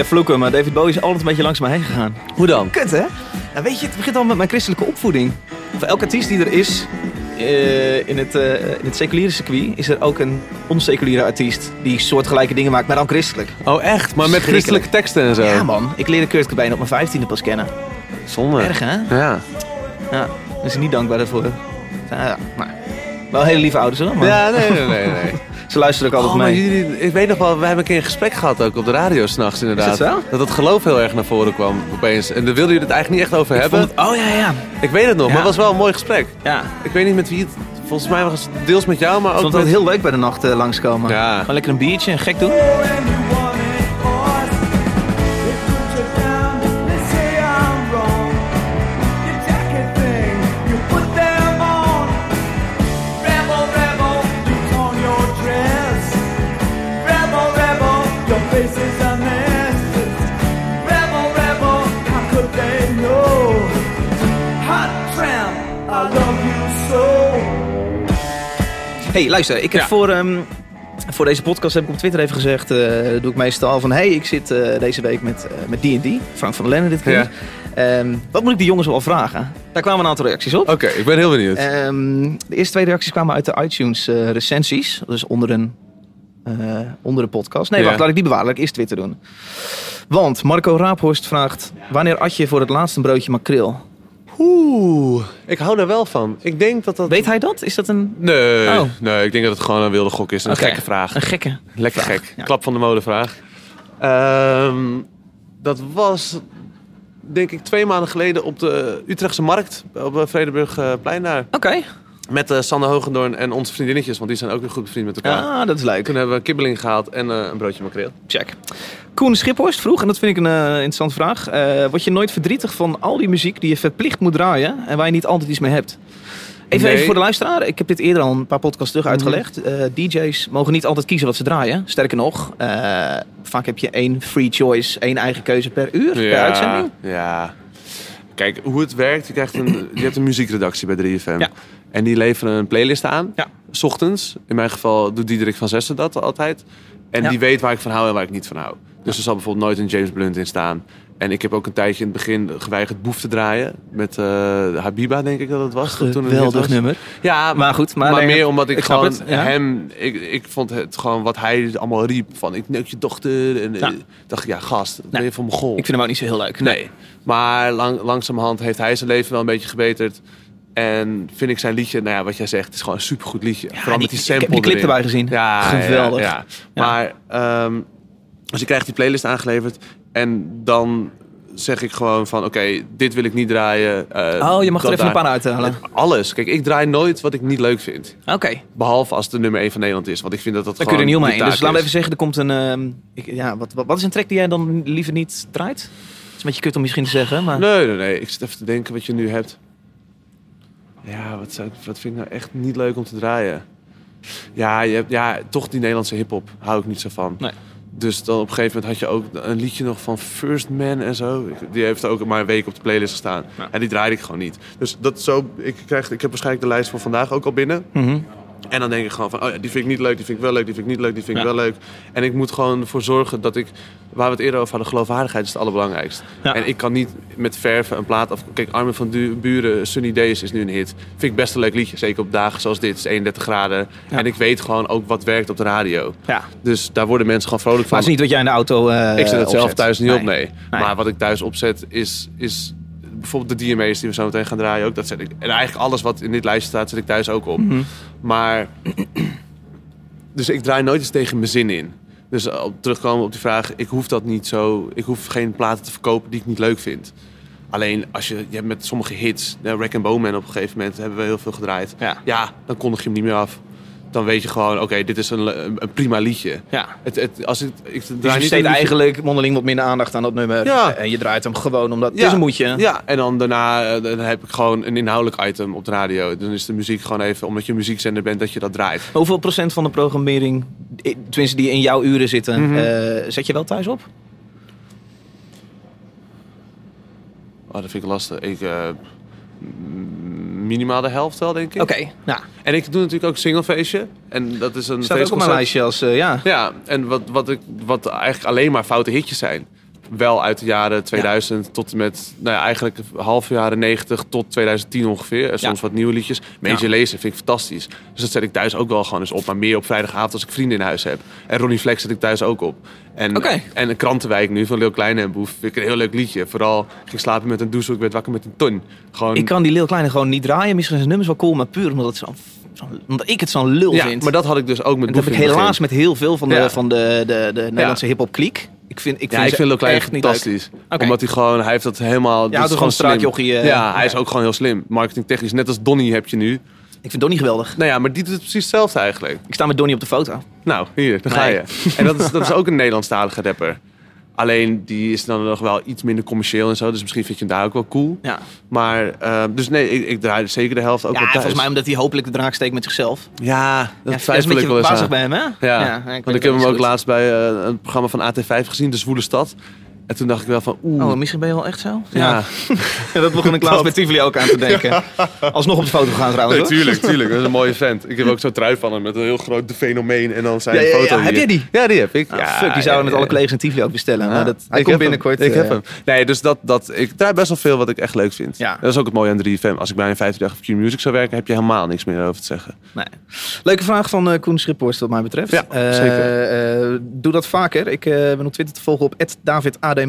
Weer vloeken, maar David Bowie is altijd een beetje langs me heen gegaan. Hoe dan? Kut, hè? Nou, weet je, het begint al met mijn christelijke opvoeding. Voor elke artiest die er is eh, in, het, eh, in het seculiere circuit, is er ook een onseculiere artiest die soortgelijke dingen maakt, maar dan christelijk. Oh, echt? Maar met christelijke teksten en zo? Ja, man. Ik leerde Kurt Cobain op mijn vijftiende pas kennen. Zonde. Erg, hè? Ja. Ja. Daar is niet dankbaar daarvoor. Ja, ja. Maar, wel hele lieve ouders, hoor. Maar Ja, nee, nee, nee. nee. Ze luisteren ook altijd Oh, maar mee. jullie, ik weet nog wel, we hebben een keer een gesprek gehad ook op de radio s'nachts inderdaad. Is dat zo? Dat het geloof heel erg naar voren kwam opeens. En daar wilden jullie het eigenlijk niet echt over Ik hebben. vond het- oh, ja, ja. Ik weet het nog, Ja. maar het was wel een mooi gesprek. Ja. Ik weet niet met wie het... Volgens mij was het deels met jou, maar Ik ook vond het met... heel leuk bij de nacht eh, langskomen. Ja. Gewoon lekker een biertje en gek doen. Hey, luister. Ik heb Ja. voor, ehm, voor deze podcast heb ik op Twitter even gezegd... dat doe ik meestal van... hey, ik zit eh, deze week met eh, met D&D. Frank van der Lende dit keer. Ja. Ehm, wat moet ik die jongens wel vragen? Daar kwamen een aantal reacties op. Oké, ik ben heel benieuwd. Ehm, de eerste twee reacties kwamen uit de iTunes eh, recensies. Dus onder een, onder de podcast. Nee, Ja. wacht, laat ik die bewaren. Laat ik eerst Twitter doen. Want Marco Raaphorst vraagt... Wanneer at je voor het laatst een broodje makreel? Oeh, ik hou daar wel van. Ik denk dat dat... Weet hij dat? Is dat een... Nee, Oh. nee, ik denk dat het gewoon een wilde gok is. Een gekke vraag. Een gekke. Lekker vraag, gek. ja. Klap van de modevraag. Ehm dat was, denk ik, twee maanden geleden op de Utrechtse Markt. Op de Vredenburgplein daar. Oké. Met eh Sanne Hogendoorn en onze vriendinnetjes. Want die zijn ook weer goed bevriend met elkaar. Ah, dat is leuk. Toen hebben we een kibbeling gehaald en eh, een broodje makreel. Check. Koen Schiphorst vroeg, en dat vind ik een eh, interessante vraag. word je nooit verdrietig van al die muziek die je verplicht moet draaien en waar je niet altijd iets mee hebt? Even, Nee. even voor de luisteraar. Ik heb dit eerder al een paar podcasts terug uitgelegd. Eh, DJ's mogen niet altijd kiezen wat ze draaien. Sterker nog, vaak heb je één free choice, één eigen keuze per uur, per uitzending. Ja. Kijk, hoe het werkt. Je, krijgt een, je hebt een muziekredactie bij 3FM. Ja. En die leveren een playlist aan. Ja. S ochtends. In mijn geval doet Diederik van Zessen dat altijd. En Ja. die weet waar ik van hou en waar ik niet van hou. Dus er zal bijvoorbeeld nooit een James Blunt in staan. En ik heb ook een tijdje in het begin geweigerd Boef te draaien. Met eh, Habiba, denk ik dat het was. toen het Geweldig was. nummer. Ja, Maar goed, maar, meer omdat ik, ik gewoon het, ja. hem... Ik, ik vond het gewoon wat hij allemaal riep. Van, ik neuk je dochter. En eh, dacht ik, ja gast, dat ben je van mijn goal. Ik vind hem ook niet zo heel leuk. Nee. Maar lang, langzamerhand heeft hij zijn leven wel een beetje gebeterd. En vind ik zijn liedje, nou ja, wat jij zegt, het is gewoon een supergoed liedje. Vooral die- met die ik sample heb die clip erbij gezien. Ja, Geweldig. Ja. Maar, ehm, dus ik krijg die playlist aangeleverd. En dan zeg ik gewoon van, oké, dit wil ik niet draaien. eh, Oh, je mag er dat even een paar uithalen. Alles. Kijk, ik draai nooit wat ik niet leuk vind. Oké, Behalve als het de nummer 1 van Nederland is. Want ik vind dat dat daar kun je gewoon er niet omheen. Dus laten we even zeggen, er komt een... ehm, ik, ja, wat, wat, wat is een track die jij dan liever niet draait? Het is een beetje kut om misschien te zeggen, maar... Nee, nee, nee. Ik zit even te denken wat je nu hebt. Ja, wat, zou, wat vind ik nou echt niet leuk om te draaien? Ja, je hebt, ja toch die Nederlandse hip-hop. Hou ik niet zo van. Nee. Dus dan op een gegeven moment had je ook een liedje nog van First Man en zo. Die heeft ook maar een week op de playlist gestaan. Ja. En die draaide ik gewoon niet. Dus dat zo, ik, krijg, ik heb waarschijnlijk de lijst van vandaag ook al binnen. Mhm. En dan denk ik gewoon van, oh ja, die vind ik niet leuk, die vind ik wel leuk, die vind ik niet leuk, die vind ik Ja. wel leuk. En ik moet gewoon ervoor zorgen dat ik, waar we het eerder over hadden, geloofwaardigheid is het allerbelangrijkst. Ja. En ik kan niet met verven een plaat af... Kijk, Armin van Du- Buren, Sunny Days is nu een hit. Vind ik best een leuk liedje, zeker op dagen zoals dit, het is 31 graden. Ja. En ik weet gewoon ook wat werkt op de radio. Ja. Dus daar worden mensen gewoon vrolijk van. Maar het is niet wat jij in de auto eh Ik zet het zelf opzet. thuis niet op, nee. Nee. Maar wat ik thuis opzet is, is bijvoorbeeld de DMA's die we zo meteen gaan draaien ook. Dat zet ik. En eigenlijk alles wat in dit lijstje staat, zet ik thuis ook op. Mhm. Maar, dus ik draai nooit eens tegen mijn zin in. Dus op terugkomen op die vraag, ik hoef dat niet zo. Ik hoef geen platen te verkopen die ik niet leuk vind. Alleen als je, je hebt met sommige hits, de Rack and Bowman op een gegeven moment hebben we heel veel gedraaid. Ja. ja, dan kondig je hem niet meer af. Dan weet je gewoon, oké, dit is een, een, prima liedje. Ja. Het, het, als ik, ik Dus draai je besteedt een liedje- eigenlijk mondeling wat minder aandacht aan dat nummer. Ja. En je draait hem gewoon omdat het is een moedje. Ja, en dan daarna eh, dan heb ik gewoon een inhoudelijk item op de radio. Dan is de muziek gewoon even, omdat je muziekzender bent, dat je dat draait. Hoeveel procent van de programmering, tenminste die in jouw uren zitten, Mhm. eh, zet je wel thuis op? Oh, dat vind ik lastig. Ik, eh, minimaal de helft wel, denk ik. Oké, nou, En ik doe natuurlijk ook singlefeestje. En dat is een staat ook op mijn lijstje als, eh, ja. Ja, en wat, wat, ik, wat eigenlijk alleen maar foute hitjes zijn. Wel uit de jaren 2000 tot en met, nou ja, eigenlijk half jaren 90 tot 2010 ongeveer. En soms Ja. wat nieuwe liedjes. Ja. Lazer vind ik fantastisch. Dus dat zet ik thuis ook wel gewoon eens op. Maar meer op vrijdagavond als ik vrienden in huis heb. En Ronnie Flex zet ik thuis ook op. En, Oké. en een Krantenwijk nu van Leeuw Kleine en Boef vind ik een heel leuk liedje. Vooral ik ging slapen met een douche, ik werd wakker met een ton. Gewoon, Ik kan die Lil Kleine gewoon niet draaien. Misschien zijn nummers wel cool, maar puur omdat, het zo, zo- omdat ik het zo'n lul ja, vind. maar dat had ik dus ook met en dat heb ik helaas met heel veel van de, van de, de, de Nederlandse hip-hop kliek. Ik vind, ik Ja, vind, ik vind Kleine echt niet fantastisch. Omdat hij gewoon, hij heeft dat helemaal... dat houdt is slim. straatjochie, eh, ja, hij is ja. ook gewoon heel slim. Marketingtechnisch, net als Donny heb je nu. Ik vind Donnie geweldig. Nou ja, maar die doet het precies hetzelfde eigenlijk. Ik sta met Donnie op de foto. Nou, hier, daar ga je. En dat is, dat is ook een Nederlandstalige rapper. Alleen die is dan nog wel iets minder commercieel en zo. Dus misschien vind je hem daar ook wel cool. Ja, Maar, eh, dus nee, ik, ik draai zeker de helft ook ja wel thuis. volgens mij omdat hij hopelijk de draak steekt met zichzelf. Ja, dat ja, is twijfel ik wel eens aan. bij hem, hè? Ja, weet want het ik heb hem ook goed. laatst bij eh, een programma van AT5 gezien, De Zwoele Stad. En toen dacht ik wel van, oeh. Oh, misschien ben je wel echt zo? ja, Ja, dat begon ik laatst met Tivoli ook aan te denken. Alsnog op de foto gaan trouwens. Nee, tuurlijk, tuurlijk. Dat is een mooie vent. Ik heb ook zo'n trui van hem met een heel groot de fenomeen en dan zijn Ja, ja, ja. foto Heb hier. jij die? Ja, die heb ik. Ah, ja, fuck, die zouden ja, met ja. alle collega's in Tivoli ook bestellen. Ja. Maar dat, hij Ik komt heb binnenkort. Hem. Ik heb eh, hem. Nee, dus dat, dat, ik draai best wel veel wat ik echt leuk vind. Ja. Dat is ook het mooie aan 3FM. Als ik bij een 15 dag of Q-Music zou werken, heb je helemaal niks meer over te zeggen. Nee. Leuke vraag van eh Koen Schiphorst wat mij betreft. Ja, Eh, zeker. eh, doe dat vaker. Ik eh, ben op Twitter te volgen op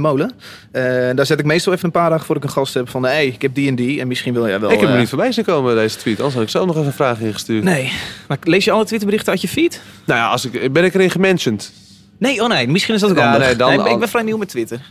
@davidadmolen. Eh daar zet ik meestal even een paar dagen voor ik een gast heb van... hey, ik heb die en die en misschien wil jij wel... ik heb eh, hem niet voorbij zien komen deze tweet. Anders had ik zo nog even een vraag ingestuurd. Nee. Maar lees je alle Twitterberichten uit je feed? Nou ja, als ik, ben ik erin gementiond? Nee, oh nee. Misschien is dat ook Ja, handig. nee, dan ik ben vrij nieuw met Twitter.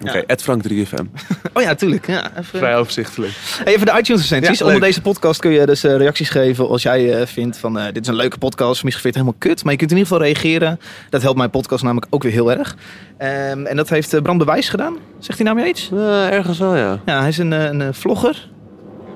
Oké, Ja. at Frank 3FM. Oh ja, tuurlijk. Ja, even... Vrij overzichtelijk. Hey, even de iTunes recensies. Ja, Onder deze podcast kun je dus eh, reacties geven als jij eh, vindt van eh, dit is een leuke podcast. Misschien vind je het helemaal kut, maar je kunt in ieder geval reageren. Dat helpt mijn podcast namelijk ook weer heel erg. Ehm, en dat heeft eh, Bram de Wijs gedaan. Zegt hij nou iets? Eh, ergens wel, ja. Ja, hij is een, een vlogger.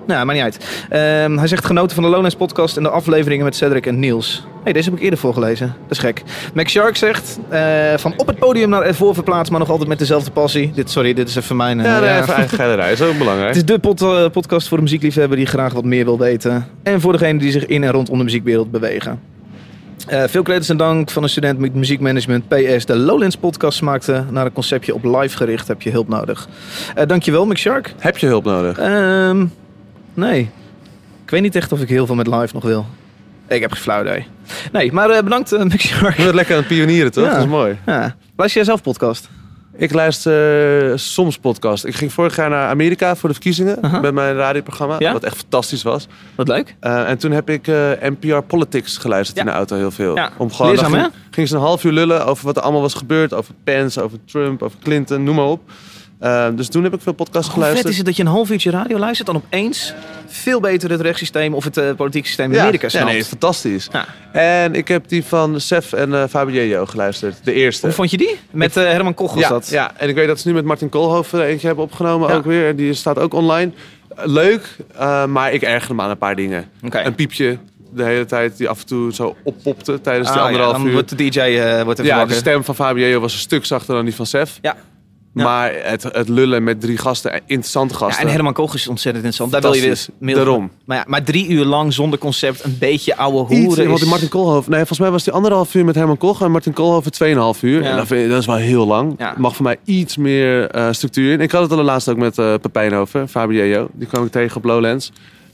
Nou, maakt niet uit. Ehm, hij zegt genoten van de Lowlands podcast en de afleveringen met Cedric en Niels. hey, deze heb ik eerder voorgelezen. Dat is gek. Max Shark zegt eh, van op het podium naar ervoor verplaatst, maar nog altijd met dezelfde passie. Dit, sorry, dit is even mijn... eh, Ja, nee, ja. even eigen geilerij. is ook belangrijk. Het is de pod- eh, podcast voor de muziekliefhebber die graag wat meer wil weten. En voor degene die zich in en rondom de muziekwereld bewegen. Eh, veel credits en dank van een student met muziekmanagement. PS, de Lowlands podcast smaakte naar een conceptje op live gericht. Heb je hulp nodig. Eh dankjewel, Shark. Heb je hulp nodig? Ehm, nee. Ik weet niet echt of ik heel veel met live nog wil. Ik heb geen flauw idee. Nee, maar eh, bedankt, uh, Mick Shark. Je bent lekker aan het pionieren, toch? Ja. Dat is mooi. Ja. Luister jij zelf podcast? Ik luister eh, soms podcast. Ik ging vorig jaar naar Amerika voor de verkiezingen met mijn radioprogramma, Ja? wat echt fantastisch was. Wat leuk. Eh, en toen heb ik eh, NPR Politics geluisterd Ja. in de auto heel veel. Ja. Om gewoon, Leerzaam, ging, ging ze een half uur lullen over wat er allemaal was gebeurd. Over Pence, over Trump, over Clinton, noem maar op. Eh, dus toen heb ik veel podcasts Hoe vet geluisterd. is het dat je een half uurtje radio luistert... dan opeens veel beter het rechtssysteem of het eh, politieke systeem in Amerika ja, snapt. nee, fantastisch. Ja. En ik heb die van Sef en eh Fabio geluisterd. De eerste. Hoe vond je die? Met Herman Koch was ja, dat. ja, en ik weet dat ze nu met Martin Koolhoven eentje hebben opgenomen Ja. ook weer. En die staat ook online. Leuk, maar ik ergerde me aan een paar dingen. Een piepje de hele tijd die af en toe zo oppopte tijdens die Ah, ja, anderhalf dan uur. wordt de DJ eh, wordt even ja, de stem van Fabio was een stuk zachter dan die van Sef. Ja. Ja. Maar het, het lullen met drie gasten, interessante Ja, gasten. en Herman Koch is ontzettend interessant. Daar wil je weer meer Daarom. Maar, ja, maar drie uur lang zonder concept, een beetje oude Iets, hoeren want is... die Martin Koolhoven, nee, volgens mij was die anderhalf uur met Herman Koch en Martin Koolhoven 2,5 uur. Ja. En dat, vind ik- dat is wel heel lang. Ja. Mag voor mij iets meer eh, structuur in. Ik had het al laatst ook met eh Pepijn over, Fabio. Die kwam ik tegen op Lowlands.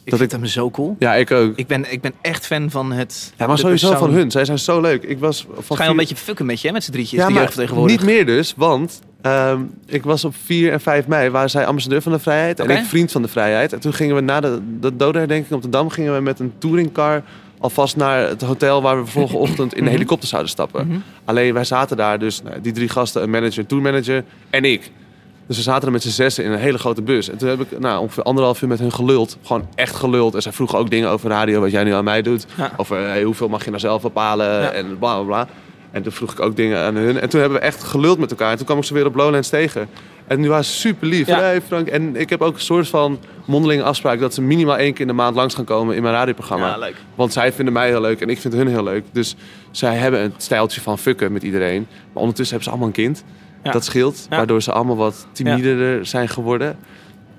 ik dat vind hem zo cool. Ja, ik ook. Ik ben, ik ben echt fan van het... Ja, maar sowieso persoon. van hun. Zij zijn zo leuk. Ik was van Ga je vier- een beetje fucken met je, hè, met z'n drietjes, ja, maar niet meer dus, want ehm, ik was op 4 en 5 mei, waren zij ambassadeur van de vrijheid en ik vriend van de vrijheid. En toen gingen we na de, de dodenherdenking op de Dam, gingen we met een touringcar alvast naar het hotel waar we volgenochtend in de helikopter zouden stappen. Mhm. Alleen wij zaten daar dus, nou, die drie gasten, een manager, een tourmanager en ik. Dus we zaten er met z'n zessen in een hele grote bus. En toen heb ik nou, ongeveer anderhalf uur met hun geluld. Gewoon echt geluld. En zij vroegen ook dingen over radio, wat jij nu aan mij doet. Ja. Over hey, hoeveel mag je nou zelf bepalen Ja. en bla bla bla. En toen vroeg ik ook dingen aan hun. En toen hebben we echt geluld met elkaar. En toen kwam ik ze weer op Lowlands tegen. En nu waren ze super lief. Ja. Hey Frank. En ik heb ook een soort van mondelinge afspraak... dat ze minimaal één keer in de maand langs gaan komen in mijn radioprogramma. Ja, leuk. Want zij vinden mij heel leuk en ik vind hun heel leuk. Dus zij hebben een stijltje van fucken met iedereen. Maar ondertussen hebben ze allemaal een kind. Ja. Dat scheelt. Ja. Waardoor ze allemaal wat timiderder zijn geworden.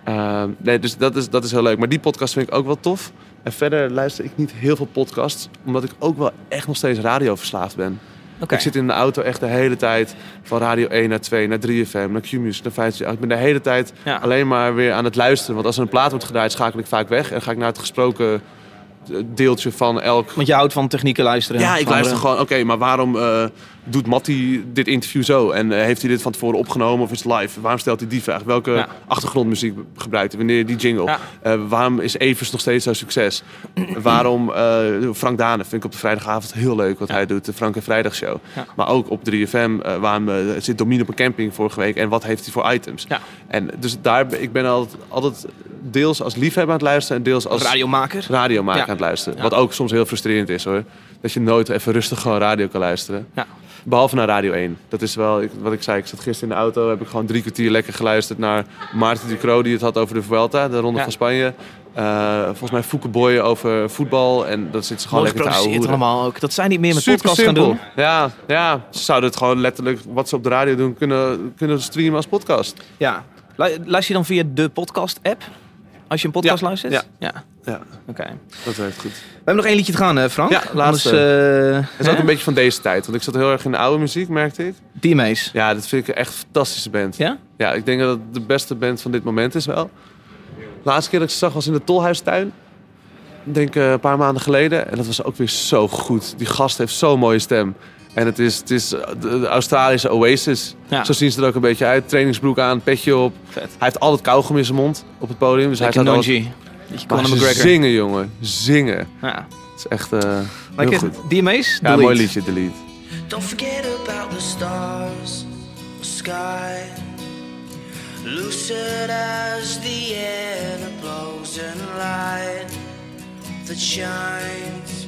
Ehm, nee, dus dat is, dat is heel leuk. Maar die podcast vind ik ook wel tof. En verder luister ik niet heel veel podcasts. Omdat ik ook wel echt nog steeds radioverslaafd ben. Ik zit in de auto echt de hele tijd van Radio 1 naar 2, naar 3FM, naar Q-Music, naar 5. Ik ben de hele tijd Ja. alleen maar weer aan het luisteren. Want als er een plaat wordt gedraaid, schakel ik vaak weg. En ga ik naar het gesproken eh, deeltje van elk Want je houdt van technieken luisteren. ja, ik luister andere- gewoon, oké, maar waarom eh, doet Matty dit interview zo? En eh, heeft hij dit van tevoren opgenomen of is het live? Waarom stelt hij die vraag? Welke Ja. achtergrondmuziek gebruikt hij? Wanneer die jingle? Ja. Eh, waarom is Evers nog steeds zo'n succes? waarom eh, Frank Dane vind ik op de vrijdagavond heel leuk wat hij doet. De Frank en Vrijdagshow. Ja. Maar ook op 3FM, eh, waarom zit Domine op een camping vorige week en wat heeft hij voor items? En dus daar, ik ben altijd, altijd deels als liefhebber aan het luisteren en deels als radiomaker. radio maken Ja. aan het luisteren. Wat ook soms heel frustrerend is hoor. Dat je nooit even rustig gewoon radio kan luisteren. Ja. Behalve naar Radio 1. Dat is wel, ik- wat ik zei, ik zat gisteren in de auto, heb ik gewoon drie kwartier lekker geluisterd naar Maarten Ducro die het had over de Vuelta, de Ronde Ja. van Spanje. Eh, volgens mij Fouke Boy over voetbal en dat zit ze gewoon Mooi lekker te geproduceerd allemaal ook. Dat zij niet meer met Super podcast gaan doen. Ja, ja, ze zouden het gewoon letterlijk, wat ze op de radio doen, kunnen, kunnen streamen als podcast. Ja. Lu- Luister je dan via de podcast-app? Als je een podcast Ja. luistert? Ja. ja. Ja, Oké. dat werkt goed. We hebben nog één liedje te gaan, Frank. Ja, laatste. Anders, eh, Het is ook een beetje van deze tijd, want ik zat heel erg in de oude muziek, merkte ik. DMA's. Ja, dat vind ik echt een fantastische band. Ja? Ja, ik denk dat het de beste band van dit moment is wel. De laatste keer dat ik ze zag was in de Tolhuistuin. Ik denk eh, een paar maanden geleden. En dat was ook weer zo goed. Die gast heeft zo'n mooie stem. En het is, het is eh, de, Australische Oasis. Ja. Zo zien ze er ook een beetje uit. Trainingsbroek aan, petje op. Vet. Hij heeft altijd kauwgom in zijn mond op het podium. Dus Lekker hij staat altijd... McGregor. zingen, jongen. Zingen. Ja. Het is echt eh heel goed. DMA's? Ja, mooi liedje, Delete. Don't forget about the stars, the sky. Lucid as the air that blows in light that shines.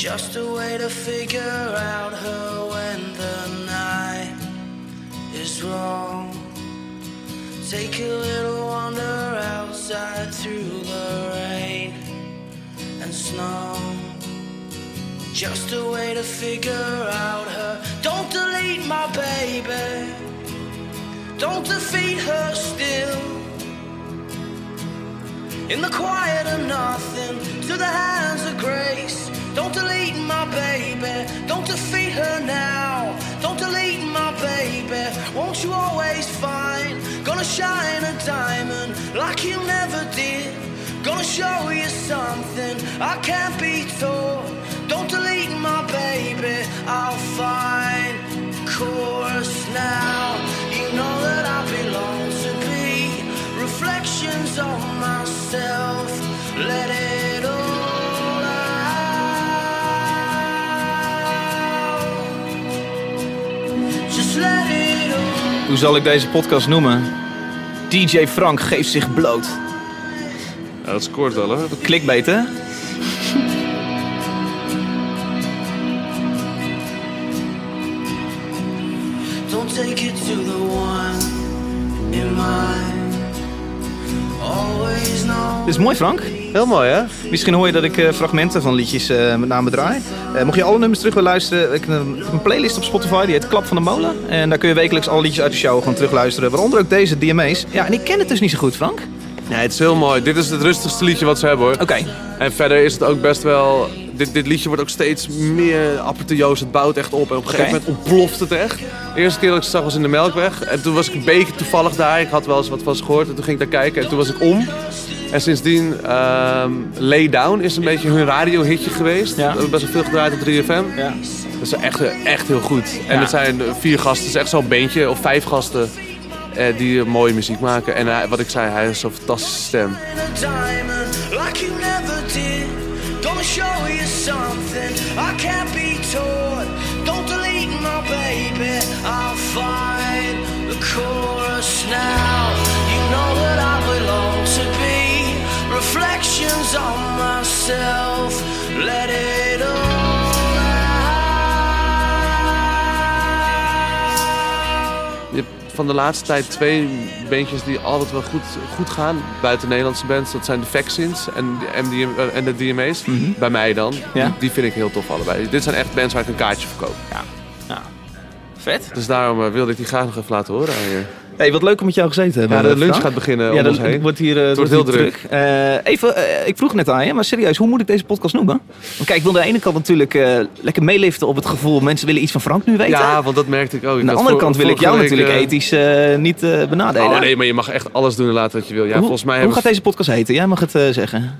Just a way to figure out her when the night is wrong. Take a little wander outside through the rain and snow. Just a way to figure out her. Don't delete my baby. Don't defeat her still. In the quiet of nothing, to the hands of grace. Don't delete my baby. Don't defeat her now. Don't delete my baby. Won't you always find? Gonna shine a diamond like you never did. Gonna show you something I can't be taught. Don't delete my baby. I'll find course now. You know that I belong to be reflections of myself. Let Hoe zal ik deze podcast noemen? DJ Frank geeft zich bloot. Ja, dat scoort wel hoor. Clickbait, hè? Don't take it to the one in mind. Always know. Dit is mooi, Frank. Heel mooi hè? Misschien hoor je dat ik eh, fragmenten van liedjes eh, met name draai. Eh, mocht je alle nummers terug willen luisteren, ik heb een, ik heb een playlist op Spotify die heet Klap van de Molen. En daar kun je wekelijks alle liedjes uit de show gewoon terugluisteren. Waaronder ook deze DMA's. Ja, en ik ken het dus niet zo goed, Frank. Ja, het is heel mooi. Dit is het rustigste liedje wat ze hebben hoor. Oké. En verder is het ook best wel... Dit, dit liedje wordt ook steeds meer aperteoos. Het bouwt echt op. En op een gegeven moment ontploft het echt. De eerste keer dat ik ze zag was in de Melkweg. En toen was ik een beetje toevallig daar. Ik had wel eens wat van ze gehoord. En toen ging ik daar kijken. En toen was ik om. En sindsdien... ehm Lay Down is een beetje hun radiohitje geweest. Ja. Dat hebben we best wel veel gedraaid op 3FM. Ja. Dat is echt, echt heel goed. En Ja. het zijn vier gasten. Het is echt zo'n beentje. Of vijf gasten. eh, die mooie muziek maken. En hij- wat ik zei, hij heeft zo'n fantastische stem. the chorus now. You know that I belong to be reflections on myself. Let it all out. Je hebt van de laatste tijd twee bandjes die altijd wel goed, goed gaan. Buiten Nederlandse bands. Dat zijn de Vaccines en de, MDM, eh, en de DMA's. Bij mij dan. Mhm. Ja. Die, die vind ik heel tof allebei. Dit zijn echt bands waar ik een kaartje voor koop. Ja. Vet. Dus daarom eh, wilde ik die graag nog even laten horen aan je. Hey, wat leuk om met jou gezeten te hebben. Ja, de lunch Frank. gaat beginnen Ja, ons heen. het wordt hier, eh, het wordt heel hier Eh, even, eh, ik vroeg net aan je, maar serieus, hoe moet ik deze podcast noemen? Want kijk, ik wil aan de ene kant natuurlijk eh, lekker meeliften op het gevoel, mensen willen iets van Frank nu weten. Ja, want dat merkte ik ook. Ik aan de andere kant wil ik jou week, natuurlijk eh, ethisch eh, niet eh, benadelen. Oh nee, maar je mag echt alles doen en laten wat je wil. Ja, hoe, volgens mij hoe gaat deze podcast heten? Jij mag het eh, zeggen.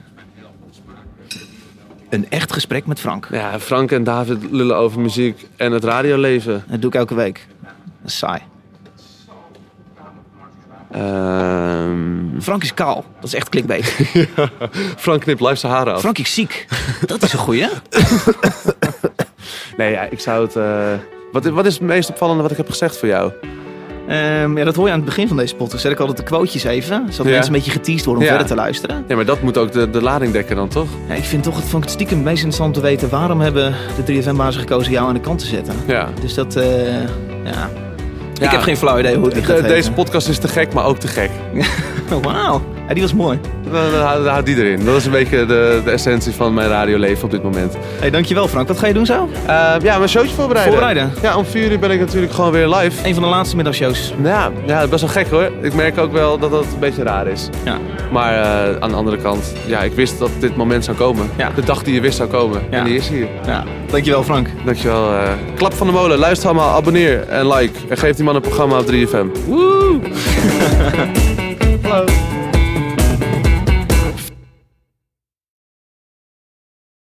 Een echt gesprek met Frank. Ja, Frank en David lullen over muziek en het radioleven. Dat doe ik elke week. Dat is saai. Ehm, Frank is kaal. Dat is echt clickbait. Frank knipt live zijn haren af. Frank is ziek. Dat is een goeie. Nee, ja, ik zou het... eh, Wat, wat is het meest opvallende wat ik heb gezegd voor jou? Ehm, ja, dat hoor je aan het begin van deze podcast. Zet ik altijd de quotejes even. Zodat Ja. mensen een beetje geteased worden om Ja. verder te luisteren. Ja, maar dat moet ook de, de lading dekken dan, toch? Ja, ik vind toch het, vond het stiekem het meest interessant om te weten... waarom hebben de 3FM-bazen gekozen jou aan de kant te zetten. Ja. Dus dat, eh, ja... Ja. Ik heb geen flauw idee hoe het De- heten. deze podcast is te gek, maar ook te gek. Wauw. Ja, die was mooi. Dan, houdt- die erin. Dat is een beetje de, de essentie van mijn radioleven op dit moment. Hey, dankjewel Frank. Wat ga je doen zo? Eh, ja, mijn showtje voorbereiden. Voorbereiden? Ja, om vier uur ben ik natuurlijk gewoon weer live. Een van de laatste middagshows. Ja, ja, best wel gek hoor. Ik merk ook wel dat dat een beetje raar is. Ja. Maar eh, aan de andere kant, ja, ik wist dat dit moment zou komen. Ja. De dag die je wist zou komen. Ja. En die is hier. ja. Dankjewel Frank. Dankjewel. eh klap van de molen. Luister allemaal, abonneer en like. En geef die man een programma op 3FM. Woe!